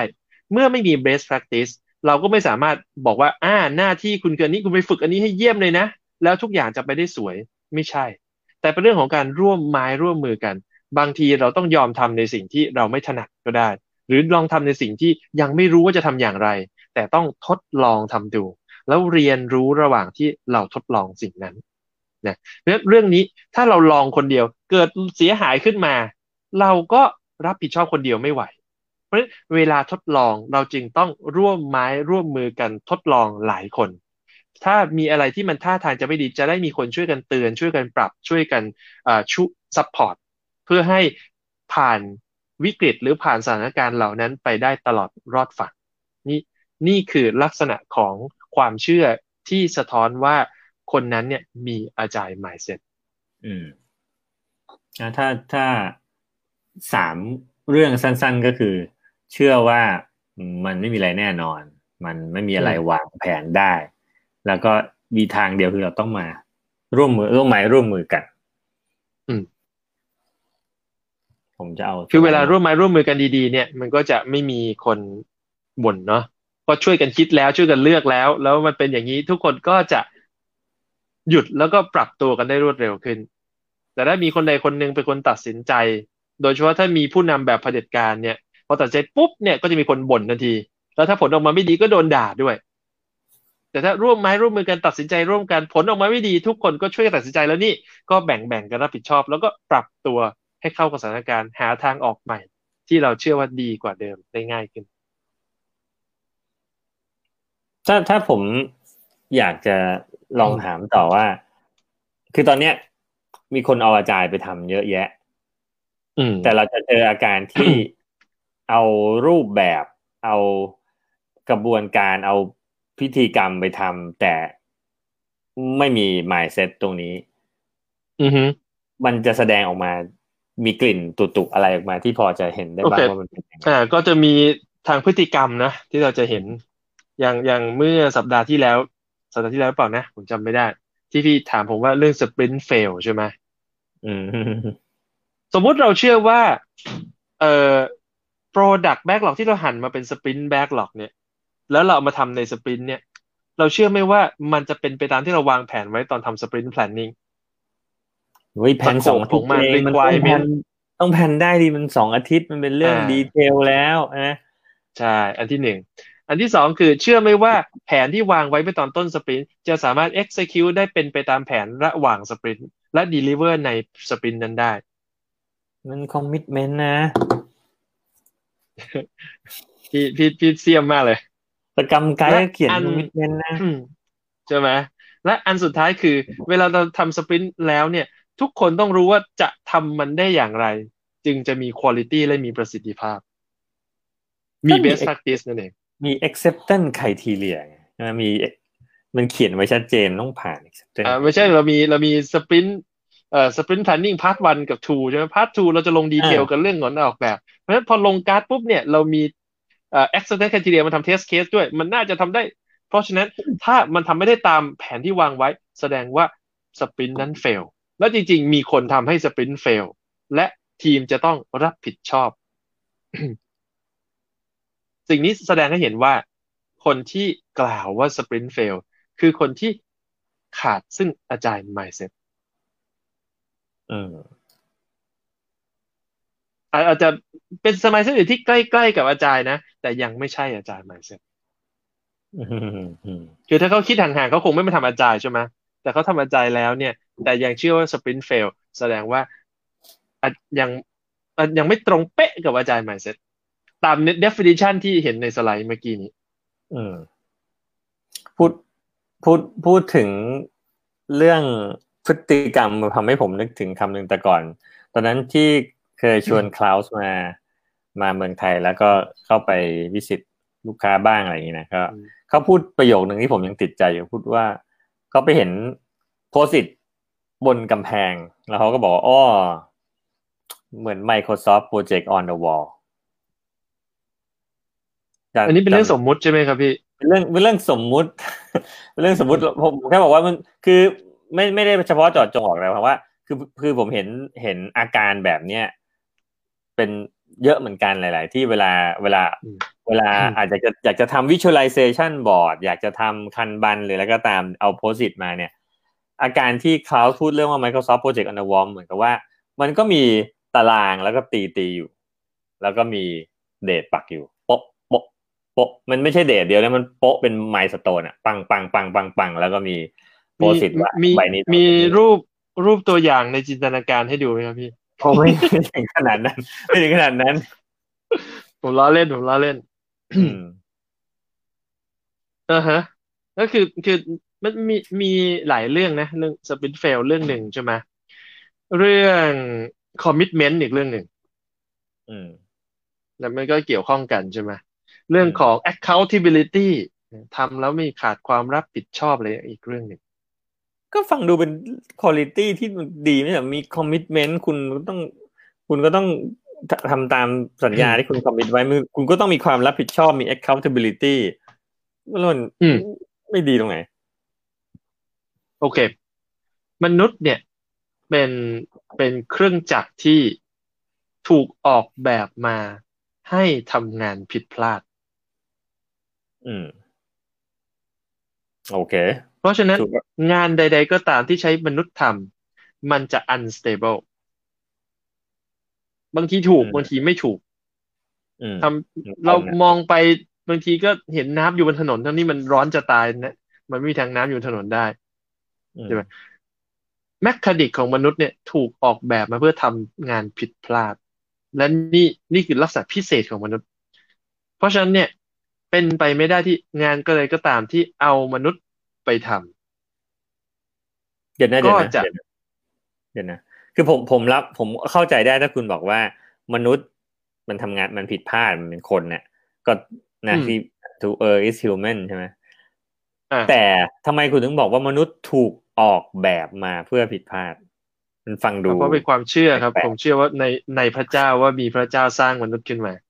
เมื่อไม่มี best practice เราก็ไม่สามารถบอกว่าอ่าหน้าที่คุณเกินนี้คุณไปฝึกอันนี้ให้เยี่ยมเลยนะ แล้วทุกอย่างจะไปได้สวยไม่ใช่ แต่เป็นเรื่องของการร่วมไม้ร่วมมือกัน บางทีเราต้องยอมทำในสิ่งที่เราไม่ถนัดก็ได้ หรือลองทำในสิ่งที่ยังไม่รู้ว่าจะทำอย่างไร แต่ต้องทดลองทำดู แล้วเรียนรู้ระหว่างที่เราทดลองสิ่งนั้นนะเรื่องนี้ถ้าเราลองคนเดียวเกิดเสียหายขึ้นมา เราก็รับผิดชอบคนเดียวไม่ไหว เพราะฉะนั้นเวลาทดลองเราจึงต้องร่วมไม้ร่วมมือกันทดลองหลายคน ถ้ามีอะไรที่มันท่าทางจะไม่ดีจะได้มีคนช่วยกันเตือนช่วยกันปรับช่วยกัน support เพื่อให้ผ่านวิกฤตหรือผ่านสถานการณ์เหล่านั้นไปได้ตลอดรอดฝั่งนี่นี่คือลักษณะของ ความเชื่อที่สะท้อนว่าคนนั้นเนี่ยมีอาจารย์หมายเสร็จอืมถ้าถ้าสามเรื่องสั้นๆก็คือ เชื่อว่ามันไม่มีอะไรแน่นอน มันไม่มีอะไรวางแผนได้ แล้วก็มีทางเดียวคือเราต้องมา ร่วมมือร่วมไม้ร่วมมือกัน อืม ผมจะเอา คือเวลาร่วมไม้ร่วมมือกันดีๆ เนี่ย มันก็จะไม่มีคนบ่นเนาะ ก็ช่วยกันคิดแล้วช่วยกันเลือกแล้ว แล้วมันเป็นอย่างนี้ทุกคนก็จะหยุดแล้วก็ปรับตัวกันได้รวดเร็วขึ้น แต่ถ้ามีคนใดคนหนึ่งเป็นคนตัดสินใจ โดยเฉพาะถ้ามีผู้นำแบบเผด็จการเนี่ยพอตัดใจปุ๊บเนี่ยก็จะมีคนบ่นทันที แล้วถ้าผลออกมาไม่ดีก็โดนด่าด้วย แต่ถ้าร่วมไม้ร่วมมือกันตัดสินใจร่วมกันผลออกมาไม่ดี ทุกคนก็ช่วยกันตัดสินใจแล้วนี่ก็แบ่งแบ่งกันรับผิดชอบ แล้วก็ปรับตัวให้เข้ากับสถานการณ์หาทางออกใหม่ ที่เราเชื่อว่าดีกว่าเดิมได้ง่ายขึ้น ถ้าถ้าผมอยากจะลองถามต่อว่า คือตอนเนี้ย มีคนเอาอาจารย์ไปทำเยอะแยะแต่เราจะเจออาการที่เอารูปแบบ เอากระบวนการเอาพิธีกรรมไปทำแต่ไม่มี mindset ตรงนี้ อือฮึมันจะแสดงออกมามีกลิ่นตุๆอะไรออกมาที่พอจะเห็นได้บ้างว่ามันเป็นยังไงอ่าก็จะมีทางพฤติกรรมนะที่เราจะเห็น อย่างอย่างเมื่อสัปดาห์ที่แล้ว สัปดาห์ที่แล้วเปล่านะ ผมจำไม่ได้ ที่พี่ถามผมว่าเรื่องสปรินต์เฟลใช่ไหมอืมสมมุติเราเชื่อว่า เอ่อ product backlog ที่เราหันมาเป็นสปรินต์ backlog เนี่ย แล้วเราเอามาทำใน sprint เนี่ย เราเชื่อไหมว่ามันจะเป็นไปตามที่เราวางแผนไว้ตอนทำ sprint planningวิแผนสองของมันเป็นควายมันต้องแผนได้ดีมันสองอาทิตย์มันเป็นเรื่องดี fail แล้วนะใช่ อันที่หนึ่ง อันที่สองคือเชื่อไหมว่าแผนที่วางไว้เมื่อตอนต้น sprint จะสามารถ execute ได้เป็นไปตามแผนระหว่าง sprint และ deliver ใน sprint นั้นได้ มัน commitment นะ พี่พี่พี่เสียมมากเลยแต่กรรมไกด์เขียนมิดเมนนะใช่ไหมและอันสุดท้ายคือ เวลาเราทำสปรินต์แล้วเนี่ย ทุกคนต้องรู้ว่าจะทำมันได้อย่างไร จึงจะมีคุณภาพและมีประสิทธิภาพ มี best practice นั่นเอง มี acceptance criteria ใช่ไหมมีมันเขียนไว้ชัดเจนต้องผ่าน acceptance อ่าไม่ใช่เรามีเรามีสปรินต์เอ่อสปรินต์ planning part 1 กับ2ใช่ไหม part 2 เราจะลงดีเทลกันเรื่องของออกแบบ เพราะฉะนั้นพอลงการ์ดปุ๊บเนี่ยเรามีเอ่อ accident criteria มันทำ test case ด้วย มันน่าจะทำได้ เพราะฉะนั้นถ้ามันทำไม่ได้ตามแผนที่วางไว้ แสดงว่าสปรินต์นั้น fail แล้วจริง ๆ มีคนทำให้สปรินต์ fail และทีมจะต้องรับผิดชอบ สิ่งนี้แสดงให้เห็นว่า คนที่กล่าวว่าสปรินต์เฟลคือคนที่ขาดซึ่งอาจารย์ mindset อืมอาจจะเป็นสมัยเส้นอื่นที่ใกล้ๆกับอาจารย์นะ แต่ยังไม่ใช่อาจารย์ mindset คือถ้าเขาคิดห่างๆเขาคงไม่มาทำอาจารย์ใช่ไหมแต่เขาทำอาจารย์แล้วเนี่ย แต่ยังเชื่อว่าสปรินต์เฟลแสดงว่ายังยังไม่ตรงเป๊ะกับอาจารย์ mindset ตาม definition ที่เห็นในสไลด์เมื่อกี้นี้อืมพูดพูดพูดถึงเรื่องพฤติกรรมทำให้ผมนึกถึงคำหนึ่งแต่ก่อน ตอนนั้นที่เคยชวนคลาวส์มามาเมืองไทยแล้วก็เข้าไปวิสิตลูกค้าบ้างอะไรอย่างนี้นะก็เขาพูดประโยคหนึ่งที่ผมยังติดใจอยู่พูดว่าเขาไปเห็นโพสิตบนกำแพง แล้วเขาก็บอกอ้อเหมือน Microsoft Project on the Wall อันนี้เป็นเรื่องสมมุติใช่ไหมครับพี่เป็นเรื่องเป็นเรื่องสมมุติ เป็นเรื่องสมมุติผมแค่บอกว่ามันคือไม่ไม่ได้เฉพาะจอดจงออกแล้วเพราะว่า คือคือผมเห็นเห็นอาการแบบเนี้ยเป็นเยอะเหมือนกันหลาย ๆ ที่เวลาเวลาเวลาอาจจะอยากจะทำ visualization board อยากจะทำคันบันหรืออะไรก็ตามเอาโพสิตมาเนี่ย อาการที่เขาพูดเรื่องว่า Microsoft Project on the Wall เหมือนกับว่า มันก็มีตารางแล้วก็ตีตีอยู่ แล้วก็มีเดทปักอยู่โป๊ะโป๊ะ โป๊ะมันไม่ใช่เดทเดียวนะมันโป๊ะเป็น milestone อะปังปังปังปังปังแล้วก็มี Post-it ว่าใบนี้มีรูปรูปตัวอย่างในจินตนาการให้ดูไหมครับพี่ผมไม่ถึงขนาดนั้น ไม่ถึงขนาดนั้น ผมล้อเล่นผมล้อเล่นเออฮะ ก็คือคือมันมีมีหลายเรื่องนะ เรื่อง sprint fail เรื่องหนึ่งใช่ไหมเรื่อง commitment อีกเรื่องหนึ่งอืมแล้วมันก็เกี่ยวข้องกันใช่ไหม เรื่องของ accountability ทำแล้วไม่ขาดความรับผิดชอบเลยอีกเรื่องหนึ่งก็ฟังดูเป็นคุณภาพที่ดีไม่ใช่มี commitment คุณต้อง คุณก็ต้องทำตามสัญญาที่คุณ commit ไว้คุณก็ต้องมีความรับผิดชอบมี accountability มันไม่ดีตรงไหน โอเค มนุษย์เนี่ย เป็นเป็นเครื่องจักรที่ถูกออกแบบมาให้ทำงานผิดพลาด อืม โอเค เพราะฉะนั้นงานใด ๆ ก็ตามที่ใช้มนุษย์ทำมันจะ unstable บางทีถูก บางทีไม่ถูกทำเรามองไปบางทีก็เห็นน้ำอยู่บนถนนทั้งนี้มันร้อนจะตายนะมันไม่มีทางน้ำอยู่ถนนได้ใช่ไหมแมคคานิกของมนุษย์เนี่ยถูกออกแบบมาเพื่อทำงานผิดพลาด และนี่นี่คือลักษณะพิเศษของมนุษย์ เพราะฉะนั้นเนี่ย เป็นไปไม่ได้ที่งานก็เลยก็ตามที่เอามนุษย์ไปทำเดี๋ยวนะเดี๋ยวนะเดี๋ยวนะคือผมผมรับผมเข้าใจได้ถ้าคุณบอกว่ามนุษย์มันทำงานมันผิดพลาดมันเป็นคนเนี่ยก็นะที่ to err is human ใช่ไหมแต่ทำไมคุณถึงบอกว่ามนุษย์ถูกออกแบบมาเพื่อผิดพลาด มันฟังดูเพราะเป็นความเชื่อครับ ผมเชื่อว่าในในพระเจ้าว่ามีพระเจ้าสร้างมนุษย์ขึ้นมาเ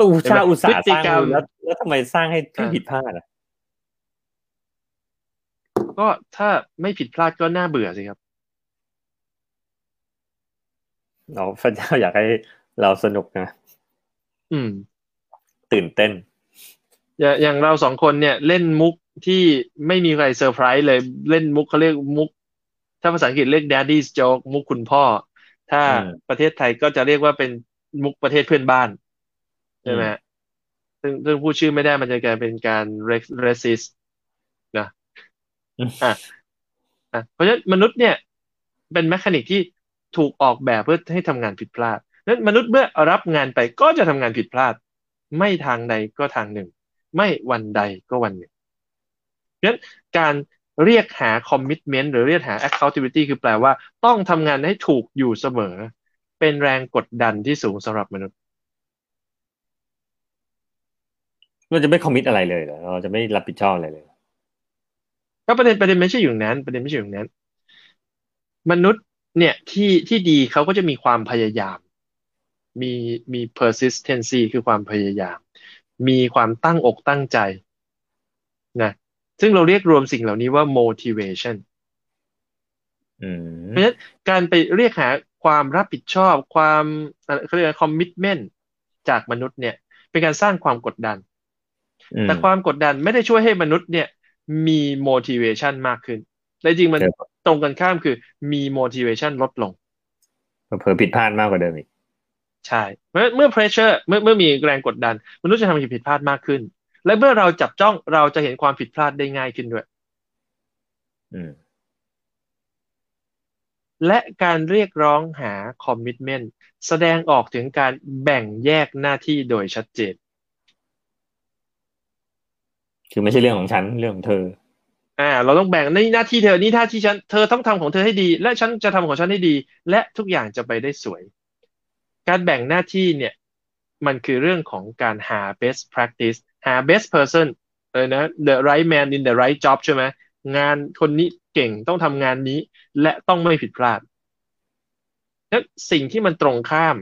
อออุตสาห์อุตสาห์สร้างแล้วแล้วทำไมสร้างให้ผิดพลาดอะก็ถ้าไม่ผิดพลาดก็น่าเบื่อสิครับเราพระเจ้าอยากให้เราสนุกนะ อืม ตื่นเต้น อย่างเราสองคนเนี่ย เล่นมุกที่ไม่มีใครเซอร์ไพรส์เลยเล่นมุกเขาเรียกมุก ถ้าภาษาอังกฤษเรียก daddy's joke มุกคุณพ่อ ถ้าประเทศไทยก็จะเรียกว่าเป็นมุกประเทศเพื่อนบ้าน ใช่ไหมซึ่งซึ่งพูดชื่อไม่ได้มันจะกลายเป็นการ racist นะอะอะเพราะฉะนั้นมนุษย์เนี่ย เป็นแมคานิกที่ถูกออกแบบเพื่อให้ทำงานผิดพลาดนั้นมนุษย์เมื่อรับงานไปก็จะทำงานผิดพลาด ไม่ทางใดก็ทางหนึ่ง ไม่วันใดก็วันหนึ่งนั้นการเรียกหา commitment หรือเรียกหา accountability คือแปลว่าต้องทำงานให้ถูกอยู่เสมอ เป็นแรงกดดันที่สูงสำหรับมนุษย์ เราจะไม่คอมมิตอะไรเลยเหรอเราจะไม่รับผิดชอบอะไรเลยก็ประเด็นประเด็นไม่ใช่อยู่นั้น ประเด็นไม่ใช่อยู่นั้น มนุษย์เนี่ยที่ที่ดีเขาก็จะมีความพยายาม มีมี persistency คือความพยายาม มีความตั้งอกตั้งใจนะซึ่งเราเรียกรวมสิ่งเหล่านี้ว่า motivation เพราะฉะนั้นการไปเรียกหาความรับผิดชอบความเขาเรียก commitment จากมนุษย์เนี่ย เป็นการสร้างความกดดัน แต่ความกดดันไม่ได้ช่วยให้มนุษย์เนี่ยมี motivation มากขึ้นแต่จริงมันตรงกันข้ามคือมี motivation ลดลงเพิ่มผิดพลาดมากกว่าเดิมอีก ใช่ เมื่อเมื่อ pressure เมื่อเมื่อมีแรงกดดัน มนุษย์จะทำผิดพลาดมากขึ้น และเมื่อเราจับจ้องเราจะเห็นความผิดพลาดได้ง่ายขึ้นด้วยและการเรียกร้องหาคอมมิชเมนต์แสดงออกถึงการแบ่งแยกหน้าที่โดยชัดเจน คือไม่ใช่เรื่องของฉันเรื่องของเธอ อ่า เราต้องแบ่งในหน้าที่เธอนี่หน้าที่ฉันเธอต้องทำของเธอให้ดี และฉันจะทำของฉันให้ดี และทุกอย่างจะไปได้สวย การแบ่งหน้าที่เนี่ย มันคือเรื่องของการหา best practice หา best person เออนะ the right man in the right job ใช่ไหมงานคนนี้เก่งต้องทำงานนี้ และต้องไม่ผิดพลาดและสิ่งที่มันตรงข้าม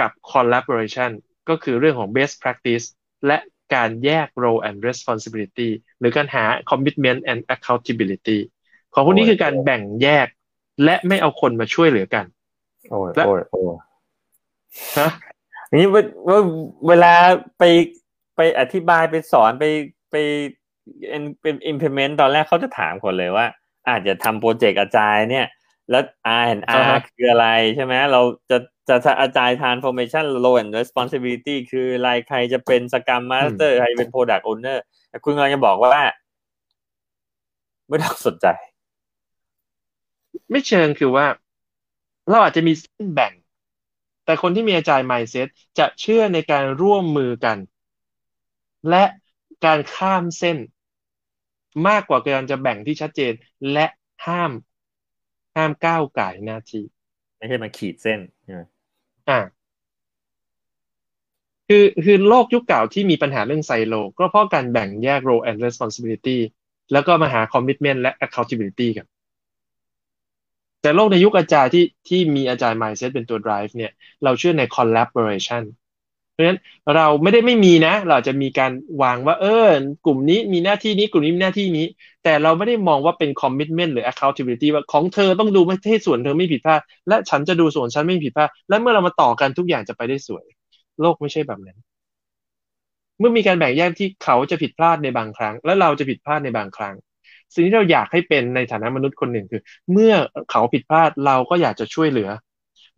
กับ collaboration ก็คือเรื่องของ best practice และ การแยก role and responsibility หรือการหา commitment and accountability ของพวกนี้คือการแบ่งแยกและไม่เอาคนมาช่วยเหลือกันโอ้ยโอ้ยโอ้ยฮะนี้เวลาไปไปอธิบายไปสอนไปไปเป็น implement ตอนแรกเขาจะถามคนเลยว่า อาจจะทำ project agile เนี่ย แล้ว R and R คืออะไรใช่ไหมเราจะ จะอาจารย์ transformation role and responsibility คืออะไรใครจะเป็น scrum master ใครเป็น product owner คุณกำลังจะบอกว่า ไม่ต้องสนใจ ไม่เชิงคือว่า เราอาจจะมีเส้นแบ่ง แต่คนที่มี agile mindset จะเชื่อในการร่วมมือกัน และการข้ามเส้น มากกว่าการจะแบ่งที่ชัดเจน และห้าม ห้ามก้าวไก่หน้าที่ ไม่ใช่มาขีดเส้นใช่ไหมอ่าคือคือโลกยุคเก่าที่มีปัญหาเรื่องไซโล ก็เพราะการแบ่งแยก role and responsibility แล้วก็มาหา commitment และ accountability กัน แต่โลกในยุคอาจารย์ที่ที่มีอาจารย์ mindset เป็นตัว drive เนี่ย เราเชื่อใน collaboration ะฉะนั้นเราไม่ได้ไม่มีนะ เราจะมีการวางว่าเออกลุ่มนี้มีหน้าที่นี้กลุ่มนี้มีหน้าที่นี้ แต่เราไม่ได้มองว่าเป็น commitment หรือ accountability ว่าของเธอต้องดูไม่ให้ส่วนเธอไม่ผิดพลาดและฉันจะดูส่วนฉันไม่ผิดพลาดและเมื่อเรามาต่อกันทุกอย่างจะไปได้สวย โลกไม่ใช่แบบนั้น เมื่อมีการแบ่งแยกที่เขาจะผิดพลาดในบางครั้ง และเราจะผิดพลาดในบางครั้งสิ่งที่เราอยากให้เป็นในฐานะมนุษย์คนหนึ่งคือ เมื่อเขาผิดพลาดเราก็อยากจะช่วยเหลือ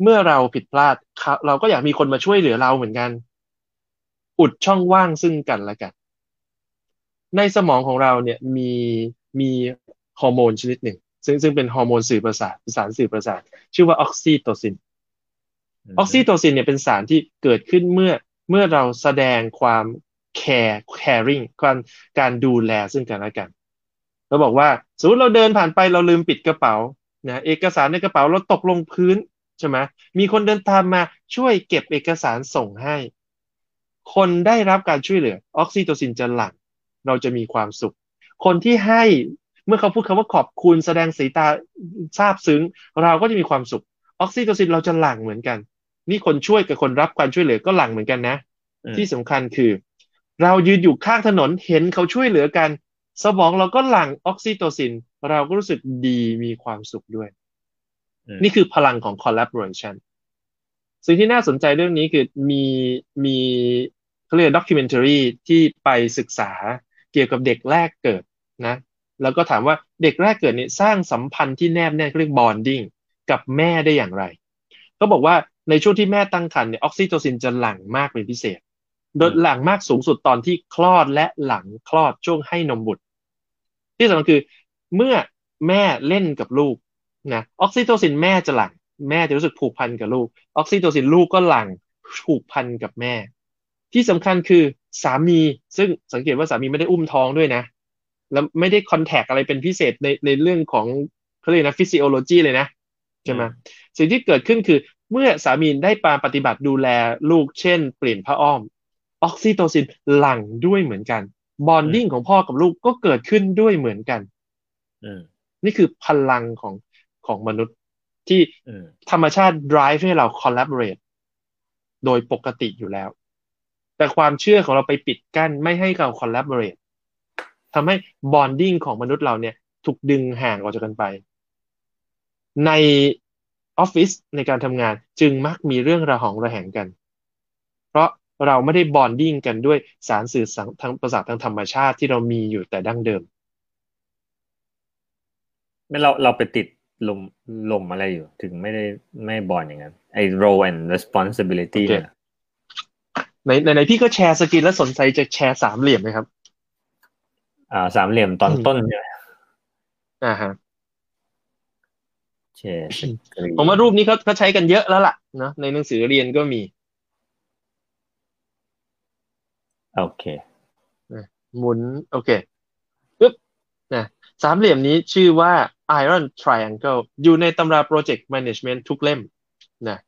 เมื่อเราผิดพลาดเราก็อยากมีคนมาช่วยเหลือเราเหมือนกัน อุดช่องว่างซึ่งกันและกัน ในสมองของเราเนี่ยมีมีฮอร์โมนชนิดหนึ่ง ซึ่งซึ่งเป็นฮอร์โมนสื่อประสาทสารสื่อประสาท ชื่อว่าออกซิโตซิน ออกซิโตซินเนี่ยเป็นสารที่เกิดขึ้นเมื่อเมื่อเราแสดงความ care caring การการดูแลซึ่งกันและกันเราบอกว่าสมมติเราเดินผ่านไปเราลืมปิดกระเป๋านะเอกสารในกระเป๋าเราตกลงพื้นใช่ไหมมีคนเดินตามมาช่วยเก็บเอกสารส่งให้ คนได้รับการช่วยเหลือ ออกซิโตซินจะหลั่งเราจะมีความสุข คนที่ให้เมื่อเขาพูดคำว่าขอบคุณแสดงสายตาซาบซึ้ง เราก็จะมีความสุข ออกซิโตซินเราจะหลั่งเหมือนกัน นี่คนช่วยกับคนรับการช่วยเหลือก็หลั่งเหมือนกันนะ ที่สำคัญคือ เรายืนอยู่ข้างถนนเห็นเขาช่วยเหลือกัน สมองเราก็หลั่งออกซิโตซิน เราก็รู้สึกดีมีความสุขด้วย นี่คือพลังของ collaboration สิ่งที่น่าสนใจเรื่องนี้คือมีมี เขาเรียก documentary ที่ไปศึกษาเกี่ยวกับเด็กแรกเกิดนะแล้วก็ถามว่าเด็กแรกเกิดเนี่ยสร้างสัมพันธ์ที่แนบแน่นเขาเรียก bonding กับแม่ได้อย่างไรเขาบอกว่าในช่วงที่แม่ตั้งครรภ์เนี่ยออกซิโตซินจะหลั่งมากเป็นพิเศษโดยหลั่งมากสูงสุดตอนที่คลอดและหลังคลอดช่วงให้นมบุตร ที่สำคัญคือเมื่อแม่เล่นกับลูกนะออกซิโตซินแม่จะหลั่งแม่จะรู้สึกผูกพันกับลูก ออกซิโตซินลูกก็หลั่งผูกพันกับแม่ ที่สำคัญคือสามี ซึ่งสังเกตว่าสามีไม่ได้อุ้มท้องด้วยนะ แล้วไม่ได้ contact อะไรเป็นพิเศษในในเรื่องของเขาเรียกนะ physiology เลยนะใช่ไหมสิ่งที่เกิดขึ้นคือเมื่อสามีได้ปาปฏิบัติดูแลลูกเช่น เปลี่ยนผ้าอ้อม ออกซิโตซินหลั่งด้วยเหมือนกัน bonding ของพ่อกับลูกก็เกิดขึ้นด้วยเหมือนกันนี่คือพลังของของมนุษย์ที่ธรรมชาติ drive ให้เรา collaborate โดยปกติอยู่แล้ว แต่ความเชื่อของเราไปปิดกั้นไม่ให้เรา collaborate ทำให้ bonding ของมนุษย์เราเนี่ยถูกดึงห่างออกจากกันไป ในออฟฟิศในการทำงานจึงมักมีเรื่องระหองระแหงกันเราไม่ได้บอนดิ้งกันด้วยสารสื่อสารทางประสาททางธรรมชาติที่เรามีอยู่แต่ดั้งเดิมไม่เราเราไปติดลมลมอะไรอยู่ ถึงไม่ได้ไม่บอลอย่างนั้นไอ้ role and responsibility เนี่ย ในในพี่ก็แชร์สกินแล้วสนใจจะแชร์สามเหลี่ยมไหมครับ อ่า สามเหลี่ยมตอนต้นใช่ไหมอ่าฮะแชร์ผมว่ารูปนี้เขาเขาใช้กันเยอะแล้วล่ะเนาะในหนังสือเรียนก็มี โอเคหมุน โอเคปึ๊บนะสามเหลี่ยมนี้ชื่อว่า Iron Triangle อยู่ในตำรา Project Management ทุกเล่มนะ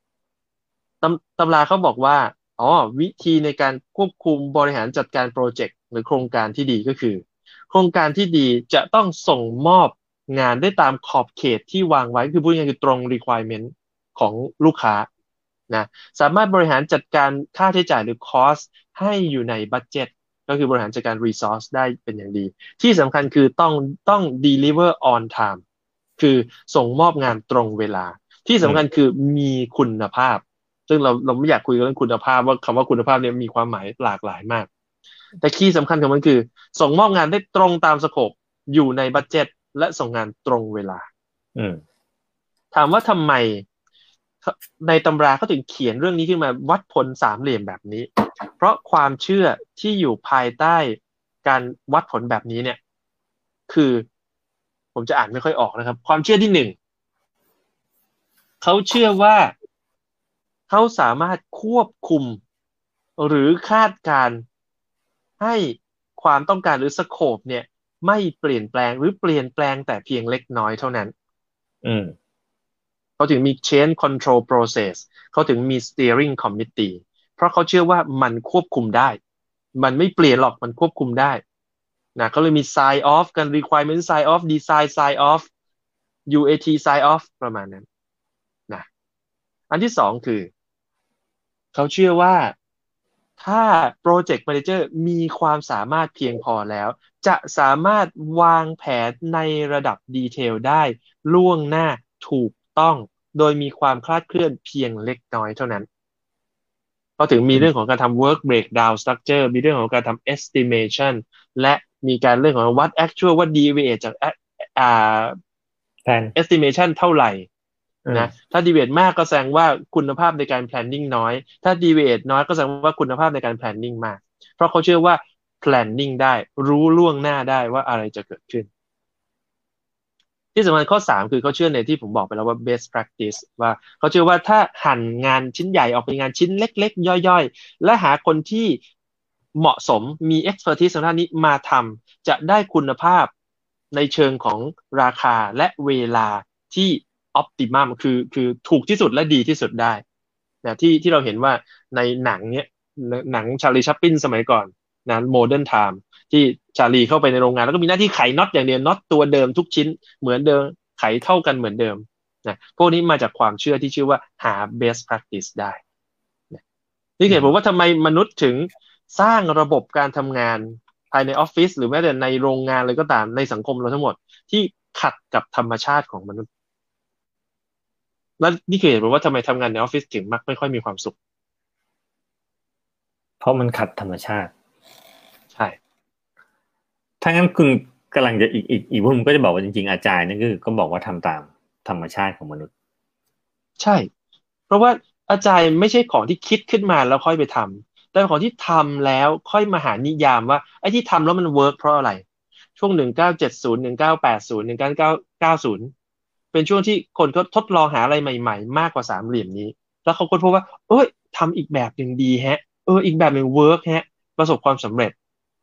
ตำตำราเขาบอกว่า อ๋อ วิธีในการควบคุมบริหารจัดการโปรเจกต์หรือโครงการที่ดีก็คือ โครงการที่ดีจะต้องส่งมอบงานได้ตามขอบเขตที่วางไว้คือพูดง่ายๆคือตรง requirement ของลูกค้านะสามารถบริหารจัดการค่าใช้จ่ายหรือ cost ให้อยู่ในบัตเจ็ตก็คือบริหารจัดการ resource ได้เป็นอย่างดี ที่สำคัญคือต้องต้อง deliver on time คือส่งมอบงานตรงเวลา ที่สำคัญคือมีคุณภาพ ซึ่งเราเราไม่อยากคุยเรื่องคุณภาพว่าคำว่าคุณภาพเนี่ยมีความหมายหลากหลายมาก แต่ key สำคัญของมันคือ ส่งมอบงานได้ตรงตาม scope อยู่ใน budget และส่งงานตรงเวลา อืมถามว่าทำไม ในตำราเขาถึงเขียนเรื่องนี้ขึ้นมาวัดผลสามเหลี่ยมแบบนี้ เพราะความเชื่อที่อยู่ภายใต้การวัดผลแบบนี้เนี่ย คือ ผมจะอ่านไม่ค่อยออกนะครับ ความเชื่อที่หนึ่งเขาเชื่อว่า เขาสามารถควบคุม หรือคาดการให้ความต้องการหรือสโคปเนี่ย ไม่เปลี่ยนแปลงหรือเปลี่ยนแปลงแต่เพียงเล็กน้อยเท่านั้น อืมเขาถึงมี change control process เขาถึงมี steering committee เพราะเขาเชื่อว่ามันควบคุมได้ มันไม่เปลี่ยนหรอกมันควบคุมได้นะเขาเลยมี sign off กัน requirement sign off design sign off UAT sign off ประมาณนั้นนะอันที่สองคือ เขาเชื่อว่าถ้า Project Manager มีความสามารถเพียงพอแล้ว จะสามารถวางแผนในระดับดีเทลได้ ล่วงหน้าถูกต้อง โดยมีความคลาดเคลื่อนเพียงเล็กน้อยเท่านั้นก็ถึงมีเรื่องของการทำ work breakdown structure มีเรื่องของการทำ estimation และมีการเรื่องของวัด actual วัด deviate จากอ่า estimation เท่าไหร่ นะถ้า deviate มากก็แสดงว่าคุณภาพในการ planning น้อย ถ้า deviate น้อยก็แสดงว่าคุณภาพในการ planning มาก เพราะเขาเชื่อว่า planning ได้รู้ล่วงหน้าได้ว่าอะไรจะเกิดขึ้น ที่สำคัญข้อสามคือเขาเชื่อในที่ผมบอกไปแล้วว่า best practice ว่าเขาเชื่อว่าถ้าหั่นงานชิ้นใหญ่ออกเป็นงานชิ้นเล็ก ๆ ย่อยๆ และหาคนที่เหมาะสมมี expertise ทางด้านนี้มาทำจะได้คุณภาพในเชิงของราคาและเวลาที่ optimum คือคือถูกที่สุดและดีที่สุดได้นะที่ที่เราเห็นว่าในหนังเนี้ยหนังชาร์ลี แชปลินสมัยก่อนนะ Modern Timesที่ชาลีเข้าไปในโรงงาน แล้วก็มีหน้าที่ไขน็อตอย่างเดียวน็อตตัวเดิมทุกชิ้นเหมือนเดิมไขเท่ากันเหมือนเดิมนะพวกนี้มาจากความเชื่อที่ชื่อว่าหา best practice ได้นี่เหตุผลว่าทำไมมนุษย์ถึงสร้างระบบการทำงานภายในออฟฟิศหรือแม้แต่ในโรงงานเลยก็ตามในสังคมเราทั้งหมดที่ขัดกับธรรมชาติของมนุษย์ และนี่คือเหตุผลว่าทำไมทำงานในออฟฟิศถึงมักไม่ค่อยมีความสุข เพราะมันขัดธรรมชาติ ใช่ ถ้างั้นคุณกำลังจะอีกอีกอีกมุมก็จะบอกว่าจริงๆ Agile นี่คือก็บอกว่าทำตามธรรมชาติของมนุษย์ ใช่ เพราะว่า Agile ไม่ใช่ของที่คิดขึ้นมาแล้วค่อยไปทำแต่ของที่ทำแล้วค่อยมาหานิยามว่าไอ้ที่ทำแล้วมัน work เพราะอะไร ช่วงหนึ่งเก้าเจ็ดศูนย์หนึ่งเก้าแปดศูนย์หนึ่งเก้าเก้าเก้าศูนย์ เป็นช่วงที่คนเขาทดลองหาอะไรใหม่ ๆ มากกว่าสามเหลี่ยมนี้ แล้วเขาค้นพบว่า เอ้ยทำอีกแบบหนึ่งดีแฮะ เอออีกแบบหนึ่ง work แฮะ ประสบความสำเร็จ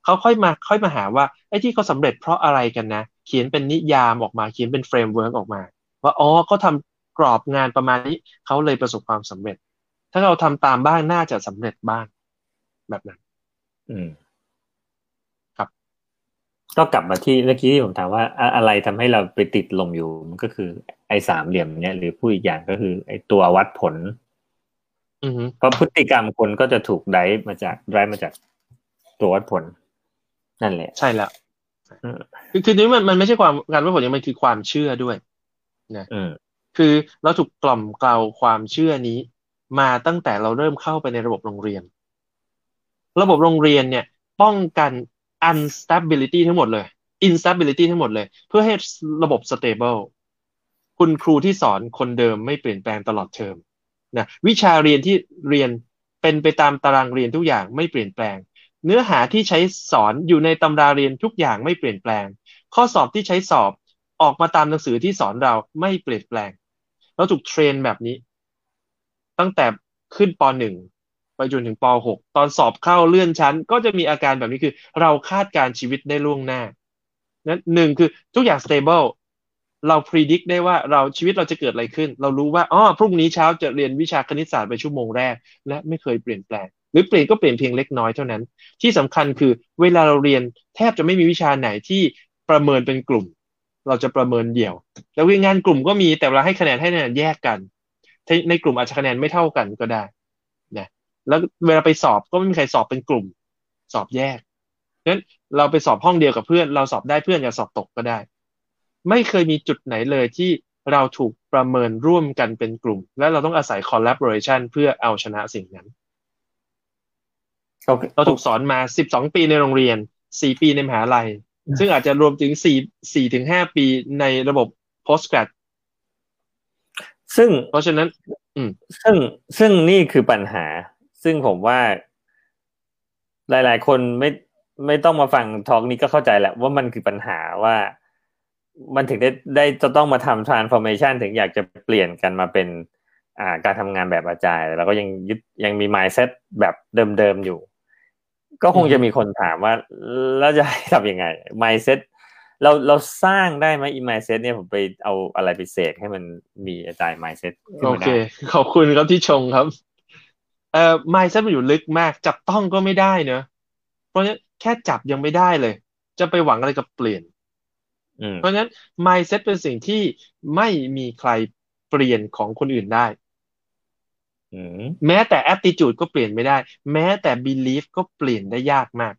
เขาค่อยมาค่อยมาหาว่าไอ้ที่เขาสำเร็จเพราะอะไรกันนะ เขียนเป็นนิยามออกมาเขียนเป็น framework ออกมา ว่าอ๋อเขาทำกรอบงานประมาณนี้เขาเลยประสบความสำเร็จ ถ้าเราทำตามบ้างน่าจะสำเร็จบ้าง แบบนั้น อืม ก็กลับมาที่เมื่อกี้ที่ผมถามว่าอะไรทำให้เราไปติดหล่มอยู่มันก็คือ ไอ้สามเหลี่ยมเนี้ยหรือผู้อีกอย่างก็คือ ไอ้ตัววัดผลเพราะพฤติกรรมคนก็จะถูกได้มาจากได้มาจากตัววัดผล นั่นแหละ ใช่แล้วคือคือนี้มันมันไม่ใช่ความการวัดผลยังมันคือความเชื่อด้วยนะคือเราถูกกล่อมเกลาความเชื่อนี้ มาตั้งแต่เราเริ่มเข้าไปในระบบโรงเรียน ระบบโรงเรียนเนี่ย ป้องกัน unstability ทั้งหมดเลย instability ทั้งหมดเลย เพื่อให้ระบบ stable คุณครูที่สอนคนเดิมไม่เปลี่ยนแปลงตลอดเทอมนะวิชาเรียนที่เรียนเป็นไปตามตารางเรียนทุกอย่างไม่เปลี่ยนแปลง เนื้อหาที่ใช้สอนอยู่ในตำราเรียนทุกอย่างไม่เปลี่ยนแปลง ข้อสอบที่ใช้สอบออกมาตามหนังสือที่สอนเราไม่เปลี่ยนแปลง เราถูกเทรนแบบนี้ ตั้งแต่ขึ้นป .1 ไปจนถึงป .6 ตอนสอบเข้าเลื่อนชั้น ก็จะมีอาการแบบนี้คือ เราคาดการชีวิตได้ล่วงหน้านั้นหนึ่งคือทุกอย่าง stable เราพิจิตรได้ว่าเราชีวิตเราจะเกิดอะไรขึ้น เรารู้ว่าอ๋อพรุ่งนี้เช้าจะเรียนวิชาคณิตศาสตร์ไปชั่วโมงแรก และไม่เคยเปลี่ยนแปลง หรือเปลี่ยนก็เปลี่ยนเพียงเล็กน้อยเท่านั้น ที่สำคัญคือเวลาเราเรียนแทบจะไม่มีวิชาไหนที่ประเมินเป็นกลุ่ม เราจะประเมินเดี่ยว แล้วงานกลุ่มก็มีแต่เราให้คะแนนให้คะแนนแยกกัน ในกลุ่มอาจจะคะแนนไม่เท่ากันก็ได้ แล้วเวลาไปสอบก็ไม่มีใครสอบเป็นกลุ่ม สอบแยกนั้นเราไปสอบห้องเดียวกับเพื่อน เราสอบได้เพื่อนอย่าสอบตกก็ได้ ไม่เคยมีจุดไหนเลยที่เราถูกประเมินร่วมกันเป็นกลุ่ม และเราต้องอาศัย collaboration เพื่อเอาชนะสิ่งนั้นเราถูกสอนมา12ปีในโรงเรียน4ปีในมหาลัย ซึ่งอาจจะรวมถึง4 4ถึง5ปีในระบบ postgrad ซึ่งเพราะฉะนั้น อืมซึ่งซึ่งนี่คือปัญหา ซึ่งผมว่า หลาย ๆ คนไม่ไม่ต้องมาฟังทอกนี้ก็เข้าใจแหละว่ามันคือปัญหาว่ามันถึงได้ได้จะต้องมาทำ transformation ถึงอยากจะเปลี่ยนกันมาเป็นอ่าการทำงานแบบอาจารย์แล้วก็ยังยึดยังมี mindset แบบเดิมๆอยู่ ก็คงจะมีคนถามว่าแล้วจะให้ทำยังไง mindset เราเราสร้างได้ไหมอี mindset เนี่ยผมไปเอาอะไรไปเสกให้มันมีอาจารย์ mindset โอเค ขอบคุณครับที่ชงครับ เอ่อ mindset มันอยู่ลึกมาก จับต้องก็ไม่ได้เนอะเพราะฉะนั้นแค่จับยังไม่ได้เลย จะไปหวังอะไรกับเปลี่ยนเพราะฉะนั้น mindset เป็นสิ่งที่ไม่มีใครเปลี่ยนของคนอื่นได้แม้แต่ attitude ก็เปลี่ยนไม่ได้ แม้แต่ belief ก็เปลี่ยนได้ยากมาก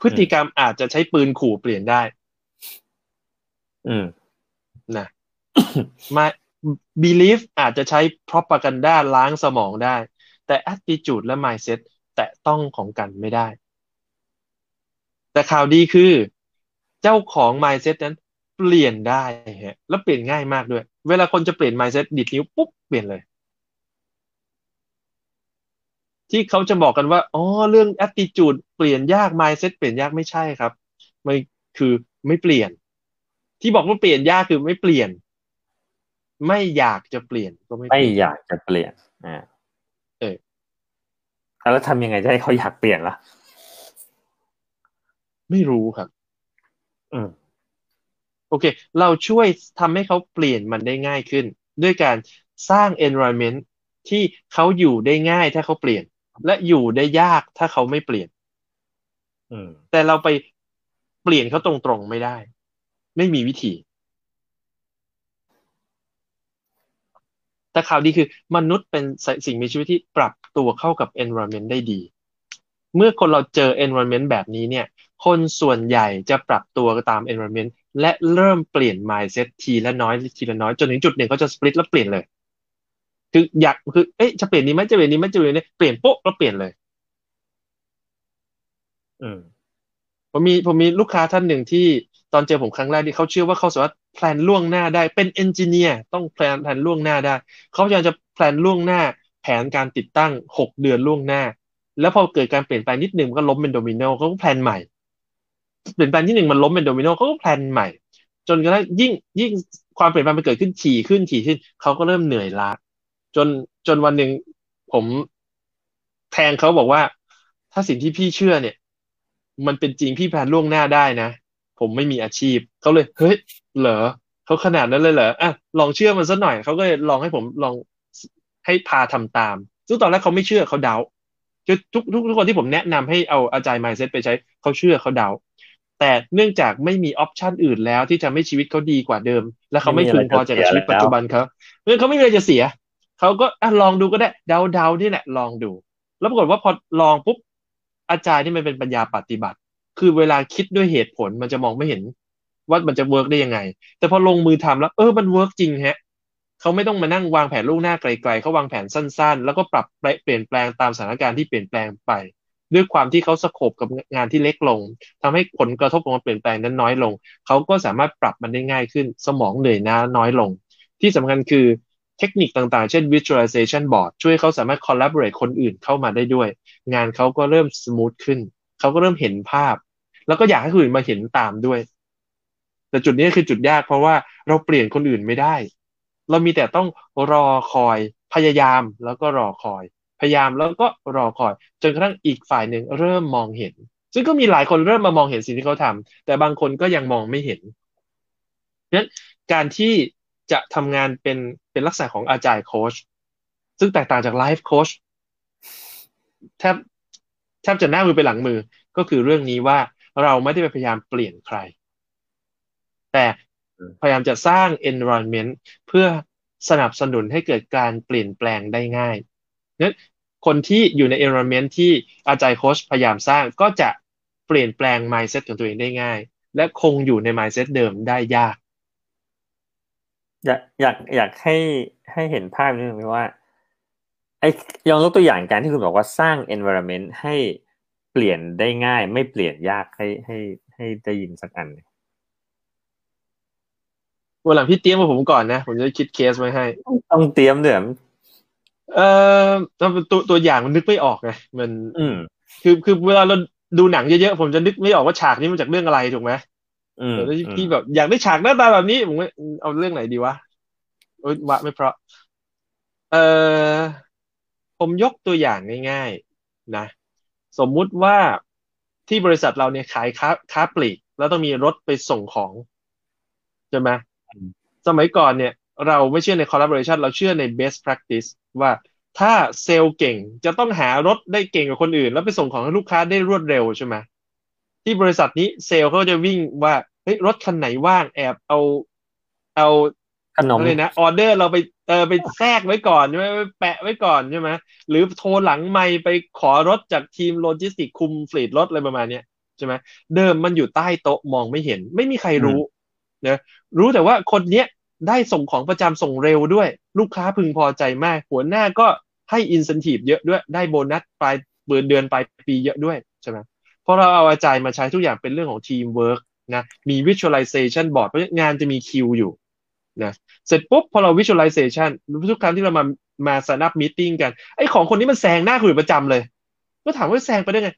พฤติกรรมอาจจะใช้ปืนขู่เปลี่ยนได้ อืมนะมา belief อาจจะใช้ propaganda ล้างสมองได้ แต่ attitude และ mindset แตะต้องของกันไม่ได้ แต่ข่าวดีคือ เจ้าของ mindset นั้นเปลี่ยนได้ฮะแล้วเปลี่ยนง่ายมากด้วย เวลาคนจะเปลี่ยน mindset ดิดนิ้วปุ๊บเปลี่ยนเลย ที่เขาจะบอกกันว่าอ๋อเรื่อง attitude เปลี่ยนยาก mindset เปลี่ยนยากไม่ใช่ครับไม่คือไม่เปลี่ยน ที่บอกว่าเปลี่ยนยากคือไม่เปลี่ยน ไม่อยากจะเปลี่ยนก็ไม่ไม่อยากจะเปลี่ยนอ่าเออแล้วทำยังไงจะให้เขาอยากเปลี่ยนล่ะ ไม่รู้ครับโอเค เราช่วยทำให้เขาเปลี่ยนมันได้ง่ายขึ้น ด้วยการสร้าง environment ที่เขาอยู่ได้ง่ายถ้าเขาเปลี่ยน และอยู่ได้ยากถ้าเขาไม่เปลี่ยนแต่เราไปเปลี่ยนเขาตรงๆไม่ได้ ไม่มีวิธี แต่ข่าวดีคือมนุษย์เป็นสิ่งมีชีวิตที่ปรับตัวเข้ากับ environment ได้ดี เมื่อคนเราเจอ environment แบบนี้เนี่ย คนส่วนใหญ่จะปรับตัวตาม environment และเริ่มเปลี่ยน mindset ทีละน้อยทีละน้อยจนถึงจุดหนึ่งเขาจะ split แล้วเปลี่ยนเลย คืออยากคือเอ๊ะจะเปลี่ยนนี้ไหมจะเปลี่ยนนี้ไหมจะเปลี่ยนนี้เปลี่ยนปุ๊บแล้วเปลี่ยนเลย อืมผมมีผมมีลูกค้าท่านหนึ่งที่ตอนเจอผมครั้งแรกที่เขาเชื่อว่าเขาสามารถ plan ล่วงหน้าได้ เป็น engineer ต้อง plan plan ล่วงหน้าได้ เขาพยายามจะ plan ล่วงหน้า แผนการติดตั้งหกเดือนล่วงหน้า แล้วพอเกิดการเปลี่ยนแปลงนิดหนึ่งก็ล้มเป็นโดมิโนเขาก็ plan ใหม่ เปลี่ยนแปลงที่หนึ่งมันล้มเป็นโดมิโนเขาก็แพลนใหม่ จนกระทั่งยิ่งยิ่งความเปลี่ยนแปลงมันเกิดขึ้นถี่ขึ้นถี่ขึ้นเขาก็เริ่มเหนื่อยล้าจนจนวันหนึ่งผมแทงเขาบอกว่า ถ้าสิ่งที่พี่เชื่อเนี่ย มันเป็นจริงพี่แพลนล่วงหน้าได้นะผมไม่มีอาชีพเขาเลย เฮ้ย เหรอเขาขนาดนั้นเลยเหรออะลองเชื่อมันสักหน่อยเขาก็เลยลองให้ผมลองให้พาทำตาม ซึ่งตอนแรกเขาไม่เชื่อเขาเดาคือทุกทุกทุกคนที่ผมแนะนำให้เอา Agile mindset ไปใช้เขาเชื่อเขาเดา แต่เนื่องจากไม่มี option อื่นแล้วที่จะไม่ชีวิตเขาดีกว่าเดิม และเขาไม่พึงพอใจกับชีวิตปัจจุบันเขาเมื่อเขาไม่มีอะไรจะเสียเขาก็อลองดูก็ได้เดาเดาที่แหละลองดู แล้วปรากฏว่าพอลองปุ๊บ Agile ที่มันเป็นปัญญาปฏิบัติ คือเวลาคิดด้วยเหตุผลมันจะมองไม่เห็น ว่ามันจะ work ได้ยังไง แต่พอลงมือทำแล้ว เออมัน work จริงฮะเขาไม่ต้องมานั่งวางแผนล่วงหน้าไกลๆเขาวางแผนสั้น ๆ แล้วก็ปรับเปลี่ยนแปลงตามสถานการณ์ที่เปลี่ยนแปลงไป ด้วยความที่เขาสโคบกับงานที่เล็กลงทำให้ผลกระทบของการเปลี่ยนแปลงนั้นน้อยลงเขาก็สามารถปรับมันได้ง่ายขึ้น สมองเหนื่อยน้าน้อยลง ที่สำคัญคือเทคนิคต่างๆ เช่น visualization board ช่วยเขาสามารถ collaborate คนอื่นเข้ามาได้ด้วย งานเขาก็เริ่ม smooth ขึ้น เขาก็เริ่มเห็นภาพ แล้วก็อยากให้คนอื่นมาเห็นตามด้วย แต่จุดนี้คือจุดยากเพราะว่าเราเปลี่ยนคนอื่นไม่ได้ เรามีแต่ต้องรอคอยพยายามแล้วก็รอคอย พยายามแล้วก็รอคอย จนกระทั่งอีกฝ่ายหนึ่งเริ่มมองเห็น ซึ่งก็มีหลายคนเริ่มมามองเห็นสิ่งที่เขาทำแต่บางคนก็ยังมองไม่เห็นนั้นการที่จะทำงานเป็นเป็นลักษณะของอาจารย์โค้ชซึ่งแตกต่างจากไลฟ์โค้ชแทบแทบจะหน้ามือไปหลังมือก็คือเรื่องนี้ว่าเราไม่ได้ไปพยายามเปลี่ยนใคร แต่พยายามจะสร้าง environment เพื่อสนับสนุนให้เกิดการเปลี่ยนแปลงได้ง่ายนั้นคนที่อยู่ใน environment ที่อาจารย์โค้ชพยายามสร้างก็จะเปลี่ยนแปลง mindset ของตัวเองได้ง่าย และคงอยู่ใน mindset เดิมได้ยาก อยากอยากอยากให้ให้เห็นภาพนิดนึงว่าไอ้ยองยกตัวอย่างการที่คุณบอกว่าสร้าง environment ให้เปลี่ยนได้ง่าย ไม่เปลี่ยนยากให้ให้ให้ได้ยินสักอัน วันหลังพี่เตรียมมาผมก่อนนะ ผมจะคิดเคสไว้ให้ ต้องเตรียมเดี๋ยวเอ่อตัวตัวอย่างมันนึกไม่ออกไงมัน อืม คือคือเวลาเราดูหนังเยอะๆผมจะนึกไม่ออกว่าฉากนี้มาจากเรื่องอะไรถูกไหมอืมพี่แบบอยากได้ฉากหน้าตาแบบนี้ผมเอาเรื่องไหนดีวะโอ๊ยวะไม่เพราะ เออผมยกตัวอย่างง่ายๆนะ สมมุติว่าที่บริษัทเราเนี่ยขายค้าค้าปลีก แล้วต้องมีรถไปส่งของใช่ไหม สมัยก่อนเนี่ยเราไม่เชื่อใน collaboration เราเชื่อใน best practice ว่าถ้าเซลล์เก่งจะต้องหารถได้เก่งกว่าคนอื่น แล้วไปส่งของให้ลูกค้าได้รวดเร็วใช่ไหมที่บริษัทนี้เซลล์เขาจะวิ่งว่าเฮ้ยรถคันไหนว่างแอบเอาเอาขนมเลยนะออเดอร์เราไปเออไปแทรกไว้ก่อนใช่ไหมแปะไว้ก่อนใช่ไหมหรือโทรหลังไมค์ไปขอรถจากทีมโลจิสติกคุม fleet รถอะไรประมาณนี้ใช่ไหมเดิมมันอยู่ใต้โต๊ะมองไม่เห็น ไม่มีใครรู้นะรู้แต่ว่าคนเนี้ย ได้ส่งของประจำส่งเร็วด้วย ลูกค้าพึงพอใจมาก หัวหน้าก็ให้ incentive เยอะด้วยได้โบนัสปลายเดือนเดือนปลายปีเยอะด้วยใช่ไหมเพราะเราเอา Agile มาใช้ทุกอย่างเป็นเรื่องของทีมเวิร์กนะมี visualization board เพราะงานจะมีคิวอยู่นะเสร็จปุ๊บพอเรา visualization ทุกครั้งที่เรามามาสนับมีติ่งกันไอของคนนี้มันแซงหน้าคุยประจำเลย ก็ถามว่าแซงไปได้ไง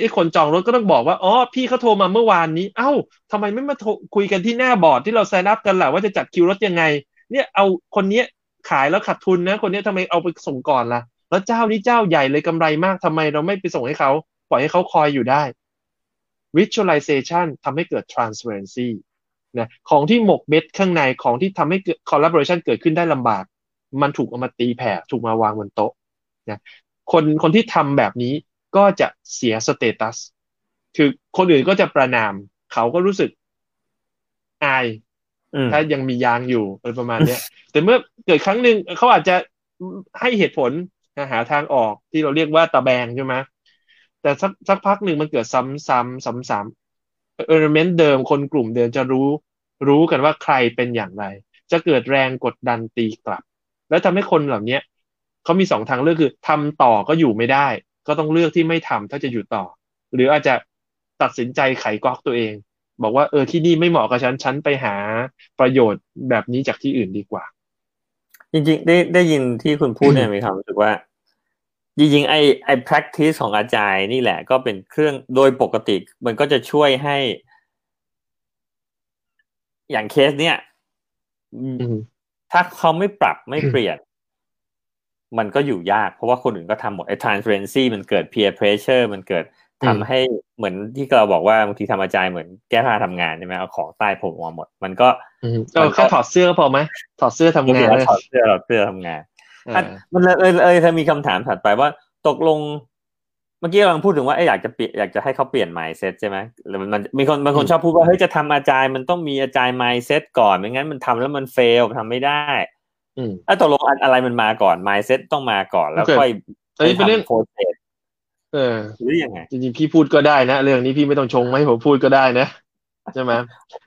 ไอ้คนจองรถก็ต้องบอกว่าอ๋อพี่เขาโทรมาเมื่อวานนี้ เอ้าทำไมไม่มาคุยกันที่หน้าบอร์ดที่เราแซนับกันแหละว่าจะจัดคิวรถยังไง เนี่ยเอาคนนี้ขายแล้วขาดทุนนะ คนนี้ทำไมเอาไปส่งก่อนล่ะ แล้วเจ้านี้เจ้าใหญ่เลยกำไรมากทำไมเราไม่ไปส่งให้เขาปล่อยให้เขาคอยอยู่ได้ visualization ทำให้เกิด transparency นะของที่หมกเม็ดข้างในของที่ทำให้เกิด collaboration เกิดขึ้นได้ลำบาก มันถูกเอามาตีแผ่ ถูกมาวางบนโต๊ะนะคนคนที่ทำแบบนี้ ก็จะเสียสเตตัสคือคนอื่นก็จะประนาม เขาก็รู้สึกอายถ้ายังมียางอยู่อะไรประมาณเนี้ย แต่เมื่อเกิดครั้งหนึ่งเขาอาจจะให้เหตุผลหาทางออกที่เราเรียกว่าตะแบงใช่ไหมแต่สักสักพักหนึ่งมันเกิดซ้ำซ้ำซ้ำซ้ำเอลิเมนต์เดิมคนกลุ่มเดิมจะรู้ รู้กันว่าใครเป็นอย่างไร จะเกิดแรงกดดันตีกลับ แล้วทำให้คนเหล่านี้เขามีสองทางเลือกคือทำต่อก็อยู่ไม่ได้ ก็ต้องเลือกที่ไม่ทำถ้าจะอยู่ต่อ หรืออาจจะตัดสินใจไขก๊อกตัวเอง บอกว่าเออที่นี่ไม่เหมาะกับฉันฉันไปหาประโยชน์แบบนี้จากที่อื่นดีกว่า จริงๆ ได้ได้ยินที่คุณพูดเนี่ยมีความรู้สึกว่าจริงๆไอไอ practice ของอาจารย์นี่แหละ ก็เป็นเครื่องโดยปกติ มันก็จะช่วยให้ อย่างเคสเนี้ยถ้าเขาไม่ปรับไม่เปลี่ยน มันก็อยู่ยาก เพราะว่าคนอื่นก็ทำหมดไอ้ transparency มันเกิด peer pressure มันเกิดทำให้เหมือนที่เราบอกว่าบางทีทำอาจารย์เหมือนแก้ผ้าทำงานใช่ไหมเอาของใต้ผมออกมาหมด มันก็ก็แค่ถอดเสื้อพอไหมถอดเสื้อทำงานถอดเสื้อถอดเสื้อทำงานมันเลยเลยเลยถ้ามีคำถามถัดไปว่าตกลงเมื่อกี้กำลังพูดถึงว่าไอ้อยากจะเปลี่ยนอยากจะให้เขาเปลี่ยน mindset ใช่ไหมแล้วมันมีคนบางคนชอบพูดว่าเฮ้ยจะทำอาจารย์มันต้องมีอาจารย์ mindset ก่อนไม่งั้นมันทำแล้วมันเฟลทำไม่ได้ อืมตกลงอะไรมันมาก่อน mindset ต้องมาก่อนแล้วค่อยไปทำโปรเซสเออหรือยังไงจริงๆพี่พูดก็ได้นะ เรื่องนี้พี่ไม่ต้องชงไหมผมพูดก็ได้นะใช่ไหม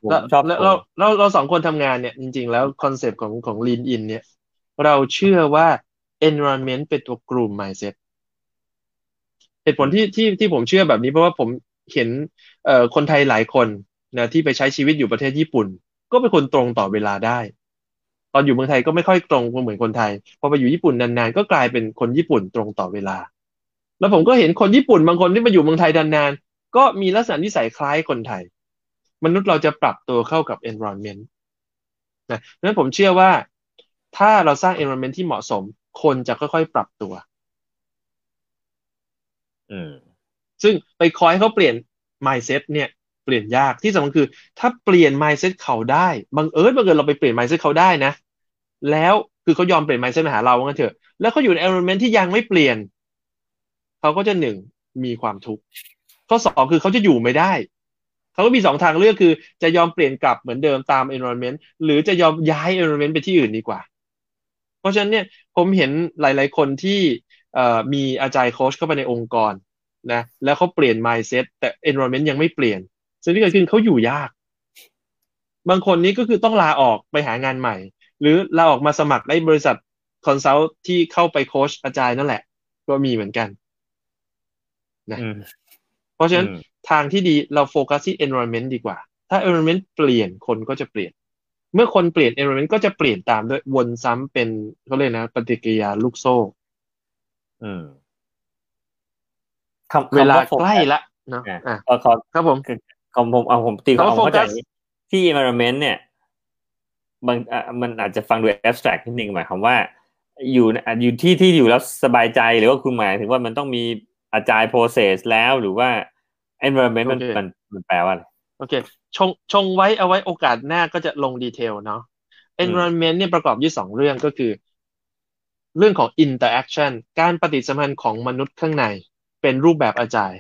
แล้วชอบเราเราเราสองคนทำงานเนี่ยจริง ๆ แล้ว concept ของของ Lean In เนี่ย เราเชื่อว่า environment เป็นตัวกลุ่ม mindset เหตุผลที่ที่ที่ผมเชื่อแบบนี้เพราะว่าผมเห็นเอ่อคนไทยหลายคนนะที่ไปใช้ชีวิตอยู่ประเทศญี่ปุ่น ก็เป็นคนตรงต่อเวลาได้ ตอนอยู่เมืองไทยก็ไม่ค่อยตรงเหมือนคนไทย พอไปอยู่ญี่ปุ่นนานๆ ก็กลายเป็นคนญี่ปุ่นตรงต่อเวลา แล้วผมก็เห็นคนญี่ปุ่นบางคนที่มาอยู่เมืองไทยนานๆ ก็มีลักษณะนิสัยคล้ายคนไทย มนุษย์เราจะปรับตัวเข้ากับ environment นะดังนั้นผมเชื่อว่าถ้าเราสร้าง environment ที่เหมาะสม คนจะค่อยๆ ปรับตัวซึ่งไปคอยเขาเปลี่ยน mindset เนี่ยเปลี่ยนยากที่สำคัญคือ ถ้าเปลี่ยน mindset เขาได้บังเอิญบังเอิญเราไปเปลี่ยน mindset เขาได้นะ แล้วคือเขายอมเปลี่ยน mindset มาหาเรางั้นเถอะ แล้วเขาอยู่ใน environment ที่ยังไม่เปลี่ยน เขาก็จะหนึ่งมีความทุกข์ ข้อสองคือเขาจะอยู่ไม่ได้ เขาก็มีสองทางเลือกคือ จะยอมเปลี่ยนกลับเหมือนเดิมตาม environment หรือจะยอมย้าย environment ไปที่อื่นดีกว่า เพราะฉะนั้นเนี่ยผมเห็นหลาย ๆ คนที่มีอาจารย์โค้ชเข้าไปในองค์กรนะ แล้วเขาเปลี่ยน mindset แต่ environment ยังไม่เปลี่ยนสิ่งที่เกิดขึ้นเขาอยู่ยาก บางคนนี้ก็คือต้องลาออกไปหางานใหม่ หรือลาออกมาสมัครในบริษัทconsult ที่เข้าไปโค้ช Agile นั่นแหละ ก็มีเหมือนกันนะเพราะฉะนั้นทางที่ดีเราโฟกัสที่ environment ดีกว่า ถ้า environment เปลี่ยนคนก็จะเปลี่ยน เมื่อคนเปลี่ยน environment ก็จะเปลี่ยนตามด้วยวนซ้ำเป็นเขาเรียกนะปฏิกิริยาลูกโซ่เวลาใกล้ละเนาะอะครับผมของผมเอาผมตีความเข้าใจที่ environment เนี่ย บางมันอาจจะฟังดู abstract นิดนึงหมายความว่า อยู่อยู่ที่ที่อยู่แล้วสบายใจหรือว่าคุณหมายถึงว่ามันต้องมีอาจาย process แล้วหรือว่า environment มันมันมันแปลว่าอะไรโอเคชงชงไว้เอาไว้โอกาสหน้าก็จะลงดีเทลเนาะ environment เนี่ยประกอบยี่สองเรื่องก็คือ เรื่องของ interaction การปฏิสัมพันธ์ของมนุษย์ข้างในเป็นรูปแบบอาจาย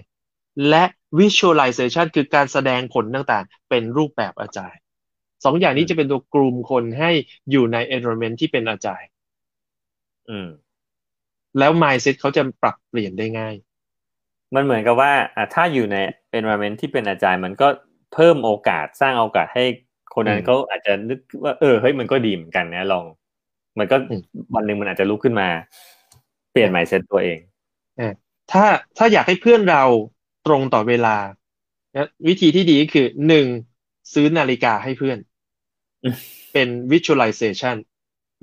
และ visualization คือการแสดงผลต่างๆ เป็นรูปแบบอาจาย สองอย่างนี้จะเป็นตัวกลุ่มคนให้อยู่ใน environment ที่เป็นอาจายอืม แล้ว mindset เขาจะปรับเปลี่ยนได้ง่าย มันเหมือนกับว่าถ้าอยู่ใน environment ที่เป็นอาจารย์มันก็เพิ่มโอกาสสร้างโอกาสให้คนนั้นเขาอาจจะนึกว่าเออเฮ้ยมันก็ดีเหมือนกันนะลอง มันก็วันหนึ่งมันอาจจะลุกขึ้นมา เปลี่ยน mindset ตัวเองถ้าถ้าอยากให้เพื่อนเราตรงต่อเวลาวิธีที่ดีก็คือหนึ่งซื้อนาฬิกาให้เพื่อน เป็น visualization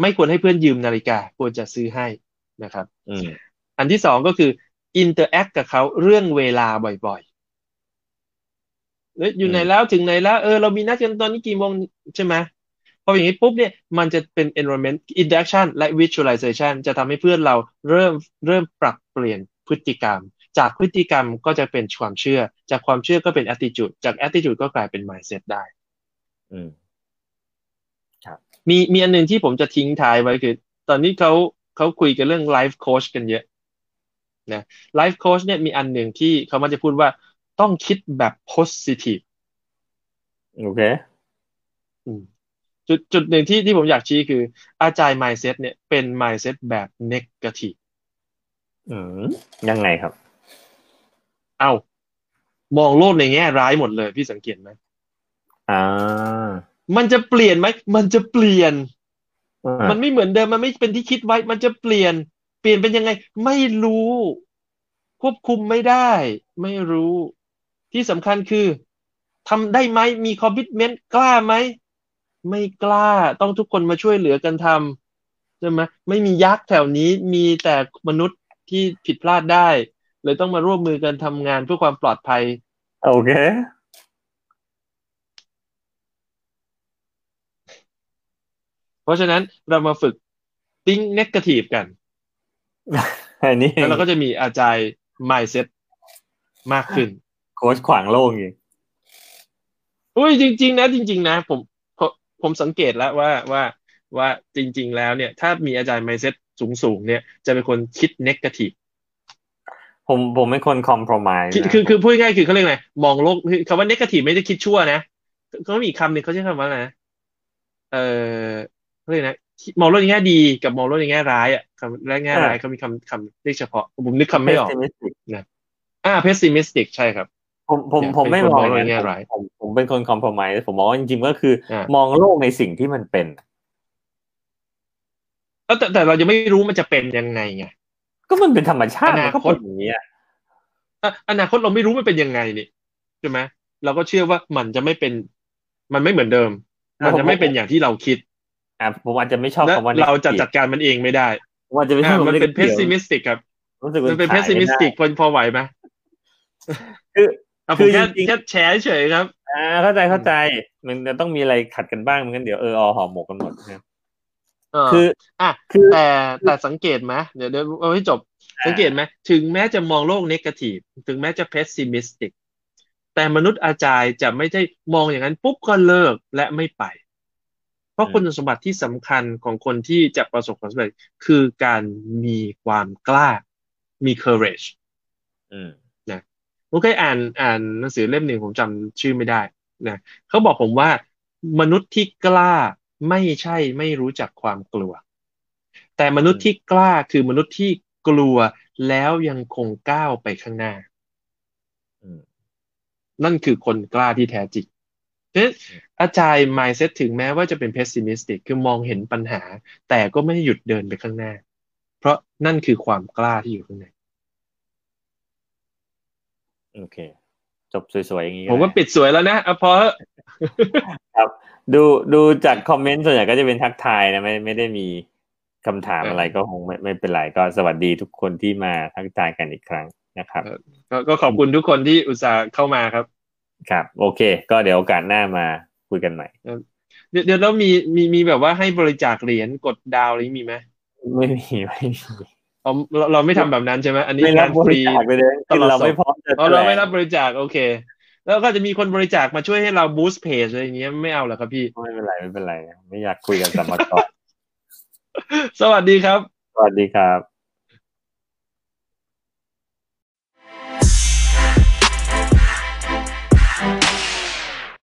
ไม่ควรให้เพื่อนยืมนาฬิกา ควรจะซื้อให้นะครับอันที่สองก็คือ interact กับเขาเรื่องเวลาบ่อยๆเอยู่ไหนแล้วถึงไหนแล้ว เออ เรามีนัดกันตอนนี้กี่โมงใช่ไหมพออย่างนี้ปุ๊บเนี่ยมันจะเป็น environment interaction และ visualization จะทำให้เพื่อนเราเริ่มเริ่มปรับเปลี่ยนพฤติกรรม จากพฤติกรรมก็จะเป็นความเชื่อ จากความเชื่อก็เป็น attitude จาก attitude ก็กลายเป็น mindset ได้อื มครับมีมีอันหนึ่งที่ผมจะทิ้งท้ายไว้คือ ตอนนี้เขาเขาคุยกันเรื่อง life coach กันเยอะนะ life coach เนี่ยมีอันหนึ่งที่เขามันจะพูดว่าต้องคิดแบบ positive โอเคจุดจุดหนึ่งที่ที่ผมอยากชี้คืออาจารย์ mindset เนี่ยเป็น mindset แบบ negative อืมยังไงครับ เอามองโลกในแง่ร้ายหมดเลยพี่สังเกตไหมอ่า มันจะเปลี่ยนไหม มันจะเปลี่ยน มันไม่เหมือนเดิม มันไม่เป็นที่คิดไว้ มันจะเปลี่ยน เปลี่ยนเป็นยังไง ไม่รู้ ควบคุมไม่ได้ ไม่รู้ ที่สำคัญคือทำได้ไหม มีคอมมิชเมนต์กล้าไหม ไม่กล้า ต้องทุกคนมาช่วยเหลือกันทำใช่ไหมไม่มียักษ์แถวนี้ มีแต่มนุษย์ที่ผิดพลาดได้ เลยต้องมาร่วมมือกันทำงานเพื่อความปลอดภัย โอเค เพ ราะฉะนั้นเรามาฝึกติ้งเนกาทีฟกันอันนี้แล้วเราก็จะมีอาจารย์ mindset มากขึ้น โค้ชขวางโลกอย่างอุ้ยจริง ๆ นะ จริง ๆ นะ ผมผมสังเกตแล้วว่าว่าว่าจริง ๆ แล้วเนี่ย ถ้ามีอาจารย์ mindset สูงสูงเนี่ย จะเป็นคนคิดเนกาทีฟผมผมเป็นคนคอมเพลมไมซ์คือคือพูดง่ายคือเขาเรียกไงมองโลกคำว่าเนกาทีฟไม่ได้คิดชั่วนะเขามีคำหนึ่งเขาใช้คำว่าอะไรนะเออ เขาเรียกนะมองโลกในแง่ดีกับมองโลกในแง่ร้ายอะคำแรกแง่ร้ายเขามีคำคำเรียกเฉพาะผมนึกคำไม่ออกนะอ่า pessimistic ใช่ครับ ผมผมผมไม่มองในแง่ร้ายผมผมผมเป็นคนคอมเพลมไผมมองว่าจริงๆก็คือ มองโลกในสิ่งที่มันเป็นแต่แต่เรายังไม่รู้มันจะเป็นยังไงไงก็มันเป็นธรรมชาติอนาคตอย่างนี้อนาคตเราไม่รู้มันเป็นยังไงนี่ใช่ไหมเราก็เชื่อว่ามันจะไม่เป็น มันไม่เหมือนเดิม มันจะไม่เป็นอย่างที่เราคิด อ่าผมอาจจะไม่ชอบคำว่าเราจะจัดการมันเองไม่ได้ว่าจะไม่ชอบมันเป็น pessimistic ครับมันเป็น pessimistic คนพอไหวไหมคือคือแค่แค่แชร์เฉยครับ อ่า เข้าใจเข้าใจ มันจะต้องมีอะไรขัดกันบ้างมันกันเดี๋ยวเอออหอมหมกกันหมดครับคือ อะคือแต่แต่สังเกตไหมเดี๋ยวเดี๋ยวเอาให้จบ สังเกตไหมถึงแม้จะมองโลก nega tive ถึงแม้จะ pessimistic แต่มนุษย์อาจารย์จะไม่ใช่มองอย่างนั้นปุ๊บก็เลิกและไม่ไปเพ ราะคุณสมบัติที่สำคัญของคนที่จะประสบความสำเร็จคือการมีความกล้า มี courage นะผมเคยอ่านอ่านหนังสือเล่มหนึ่งผมจำชื่อไม่ได้นะเขาบอกผมว่ามนุษย์ที่กล้าไม่ใช่ไม่รู้จักความกลัว แต่มนุษย์ที่กล้าคือมนุษย์ที่กลัวแล้วยังคงก้าวไปข้างหน้านั่นคือคนกล้าที่แท้จริง เพราะอาจารย์ mindset ถึงแม้ว่าจะเป็น pessimistic คือมองเห็นปัญหา แต่ก็ไม่หยุดเดินไปข้างหน้า เพราะนั่นคือความกล้าที่อยู่ข้างในโอเค จบสวยๆอย่างนี้ ผมว่าปิดสวยแล้วนะอะพอครับ ดูดูจากคอมเมนต์ส่วนใหญ่ก็จะเป็นทักทายนะไม่ไม่ได้มีคำถามอะไรก็คงไม่ไม่เป็นไรก็สวัสดีทุกคนที่มาทักทายกันอีกครั้งนะครับ ก็ขอบคุณทุกคนที่อุตส่าห์เข้ามาครับ ครับ โอเค ก็เดี๋ยวโอกาสหน้ามาคุยกันใหม่เดี๋ยวแล้วมีมีมีแบบว่าให้บริจาคเหรียญกดดาวอะไรมีไหมไม่มีไม่มีเราเราไม่ทำแบบนั้นใช่ไหมอันนี้งานฟรีไปเลยเราไม่พร้อมจะเราไม่รับบริจาคโอเค แล้วก็จะมีคนบริจาคมาช่วยให้เราบูสต์เพจอะไรอย่างเงี้ยไม่เอาหรอครับพี่ไม่เป็นไรไม่เป็นไร ไม่อยากคุยกันสมัครก่อนสวัสดีครับ สวัสดีครับ